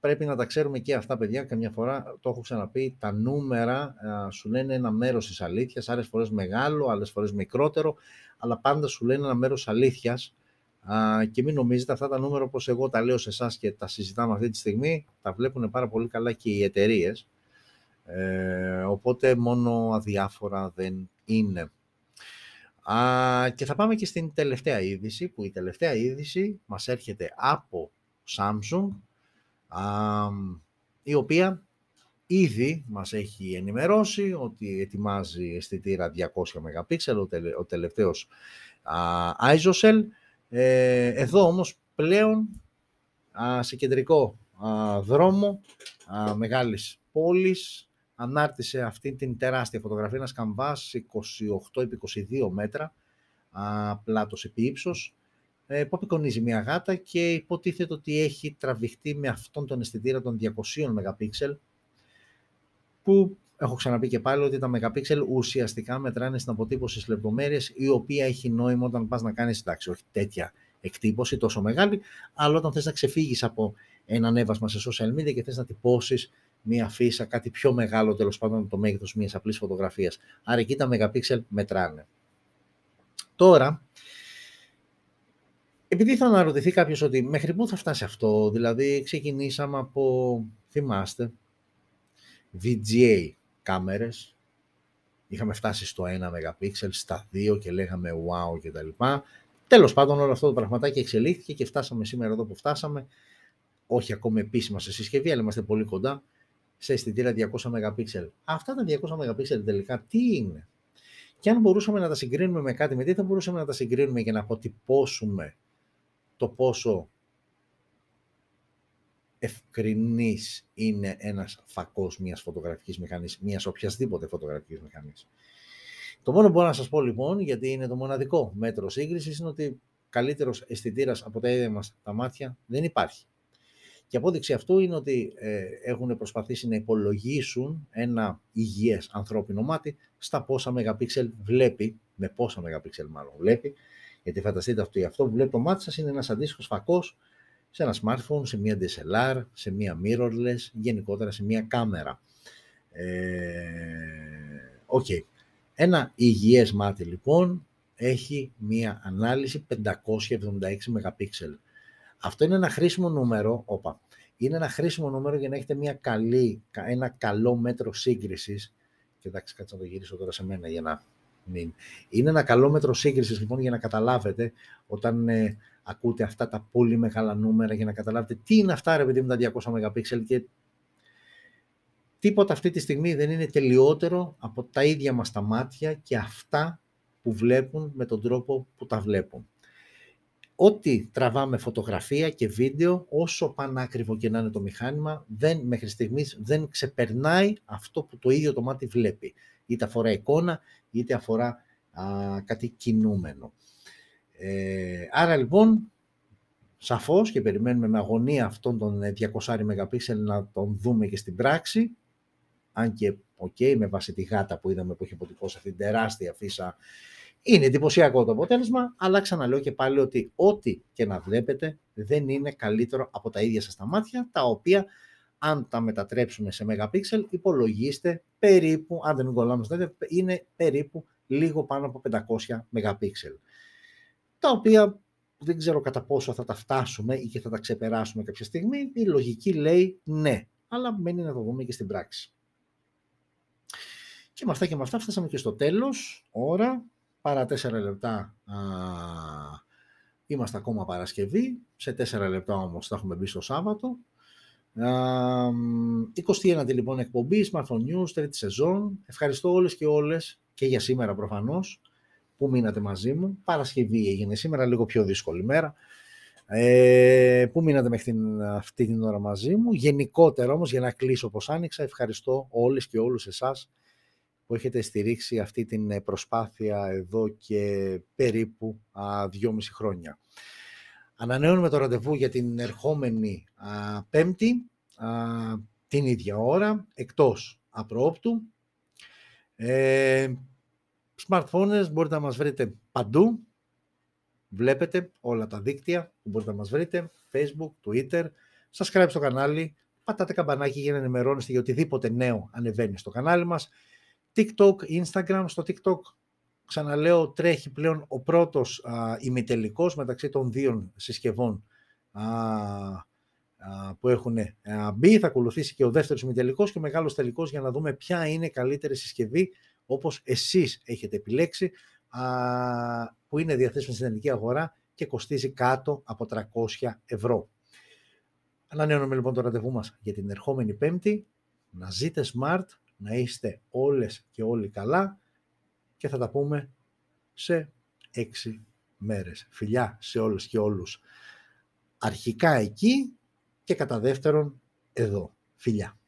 πρέπει να τα ξέρουμε και αυτά παιδιά, καμιά φορά το έχω ξαναπεί, τα νούμερα α, σου λένε ένα μέρος της αλήθειας, άλλες φορές μεγάλο, άλλες φορές μικρότερο, αλλά πάντα σου λένε ένα μέρος αλήθειας και μην νομίζετε αυτά τα νούμερα όπως εγώ τα λέω σε εσάς και τα συζητάμε αυτή τη στιγμή, τα βλέπουν πάρα πολύ καλά και οι εταιρείες. Ε, οπότε μόνο αδιάφορα δεν είναι. Α, και θα πάμε και στην τελευταία είδηση, που η τελευταία είδηση μας έρχεται από Samsung, α, η οποία ήδη μας έχει ενημερώσει ότι ετοιμάζει αισθητήρα 200 MP, ο, τελευταίος α, ISOCELL, ε, εδώ όμως πλέον σε κεντρικό δρόμο α, μεγάλης πόλης ανάρτησε αυτή την τεράστια φωτογραφία, ένας καμβάς 28 επί 22 μέτρα α, πλάτος επί ύψος, ε, που απεικονίζει μια γάτα και υποτίθεται ότι έχει τραβηχτεί με αυτόν τον αισθητήρα των 200 MP που έχω ξαναπεί και πάλι ότι τα MP ουσιαστικά μετράνε στην αποτύπωση στις λεπτομέρειες η οποία έχει νόημα όταν πας να κάνεις, εντάξει, όχι τέτοια εκτύπωση τόσο μεγάλη, αλλά όταν θες να ξεφύγεις από ένα ανέβασμα σε social media και θες να τυπώσεις μία φύσα, κάτι πιο μεγάλο τέλος πάντων από το μέγεθος μιας απλής φωτογραφίας. Άρα εκεί τα MP μετράνε. Τώρα, επειδή θα αναρωτηθεί κάποιος ότι μέχρι πού θα φτάσει αυτό, δηλαδή ξεκινήσαμε από, θυμάστε, VGA κάμερες, είχαμε φτάσει στο 1 MP, στα 2 και λέγαμε wow και τα λοιπά. Τέλος πάντων όλο αυτό το πραγματάκι εξελίχθηκε και φτάσαμε σήμερα εδώ που φτάσαμε, όχι ακόμα επίσημα σε συσκευή, αλλά είμαστε πολύ κοντά, σε αισθητήρα 200 MP. Αυτά τα 200 MP τελικά τι είναι; Και αν μπορούσαμε να τα συγκρίνουμε με κάτι, με τι θα μπορούσαμε να τα συγκρίνουμε και να αποτυπώσουμε το πόσο ευκρινής είναι ένας φακός μιας φωτογραφικής μηχανής, μιας οποιασδήποτε φωτογραφικής μηχανής. Το μόνο που μπορώ να σας πω λοιπόν, γιατί είναι το μοναδικό μέτρο σύγκρισης, είναι ότι καλύτερος αισθητήρας από τα ίδια μας τα μάτια δεν υπάρχει. Και απόδειξη αυτού είναι ότι ε, έχουν προσπαθήσει να υπολογίσουν ένα υγιές ανθρώπινο μάτι στα πόσα μεγαπίξελ βλέπει, με πόσα μεγαπίξελ μάλλον βλέπει, γιατί φανταστείτε αυτό, αυτό που βλέπει το μάτι σας είναι ένας αντίστοιχος φακός σε ένα smartphone, σε μια DSLR, σε μια mirrorless, γενικότερα σε μια κάμερα. Ε, OK. Okay. Ένα υγιές μάτι λοιπόν έχει μια ανάλυση 576 MP. Αυτό είναι ένα χρήσιμο νούμερο, όπα, είναι ένα χρήσιμο νούμερο για να έχετε μια καλή, ένα καλό μέτρο σύγκρισης εντάξει, κάτσε να το γυρίσω τώρα σε μένα για να μην... Είναι ένα καλό μέτρο σύγκρισης λοιπόν για να καταλάβετε όταν ε, ακούτε αυτά τα πολύ μεγάλα νούμερα για να καταλάβετε τι είναι αυτά ρε παιδί με τα 200 MP και τίποτα αυτή τη στιγμή δεν είναι τελειότερο από τα ίδια μας τα μάτια και αυτά που βλέπουν με τον τρόπο που τα βλέπουν. Ό,τι τραβάμε φωτογραφία και βίντεο, όσο πανάκριβο και να είναι το μηχάνημα, δεν, μέχρι στιγμής δεν ξεπερνάει αυτό που το ίδιο το μάτι βλέπει. Είτε αφορά εικόνα, είτε αφορά α, κάτι κινούμενο. Ε, άρα λοιπόν, σαφώς και περιμένουμε με αγωνία αυτόν τον 200 MP να τον δούμε και στην πράξη, αν και οκ, με βάση τη γάτα που είδαμε που έχει αποτυπώσει αυτή την τεράστια αφίσα, είναι εντυπωσιακό το αποτέλεσμα, αλλά ξαναλέω και πάλι ότι ό,τι και να βλέπετε δεν είναι καλύτερο από τα ίδια σας τα μάτια, τα οποία αν τα μετατρέψουμε σε megapixel, υπολογίστε περίπου, αν δεν κολλάμε είναι περίπου λίγο πάνω από 500 megapixel. Τα οποία δεν ξέρω κατά πόσο θα τα φτάσουμε ή και θα τα ξεπεράσουμε κάποια στιγμή. Η λογική λέει ναι, αλλά μένει να το δούμε και στην πράξη. Και με αυτά και με αυτά φτάσαμε και στο τέλος, ώρα, παρά 4 λεπτά α, είμαστε ακόμα Παρασκευή, σε 4 λεπτά όμως θα έχουμε μπει στο Σάββατο. Α, 21η λοιπόν εκπομπή, Smartphone News, τρίτη σεζόν. Ευχαριστώ όλες και όλες και για σήμερα προφανώς που μείνατε μαζί μου. Παρασκευή έγινε σήμερα, λίγο πιο δύσκολη μέρα. Ε, που μείνατε μέχρι την, αυτή την ώρα μαζί μου. Γενικότερα όμως, για να κλείσω όπως άνοιξα, ευχαριστώ όλες και όλους εσάς που έχετε στηρίξει αυτή την προσπάθεια εδώ και περίπου α, δυόμιση χρόνια. Ανανεώνουμε το ραντεβού για την ερχόμενη α, Πέμπτη, α, την ίδια ώρα, εκτός απρόπτου. Ε, smartphones μπορείτε να μας βρείτε παντού. Βλέπετε όλα τα δίκτυα που μπορείτε να μας βρείτε. Facebook, Twitter. Subscribe στο κανάλι. Πατάτε καμπανάκι για να ενημερώνεστε για οτιδήποτε νέο ανεβαίνει στο κανάλι μας. TikTok, Instagram. Στο TikTok, ξαναλέω, τρέχει πλέον ο πρώτος α, ημιτελικός μεταξύ των δύο συσκευών α, που έχουν μπει. Θα ακολουθήσει και ο δεύτερος ημιτελικός και ο μεγάλος τελικός για να δούμε ποια είναι η καλύτερη συσκευή όπως εσείς έχετε επιλέξει που είναι διαθέσιμη στην ελληνική αγορά και κοστίζει κάτω από 300 ευρώ. Ανανεώνουμε λοιπόν το ραντεβού μας για την ερχόμενη Πέμπτη. Να ζείτε smart, να είστε όλες και όλοι καλά και θα τα πούμε σε έξι μέρες. Φιλιά σε όλες και όλους. Αρχικά εκεί και κατά δεύτερον εδώ. Φιλιά.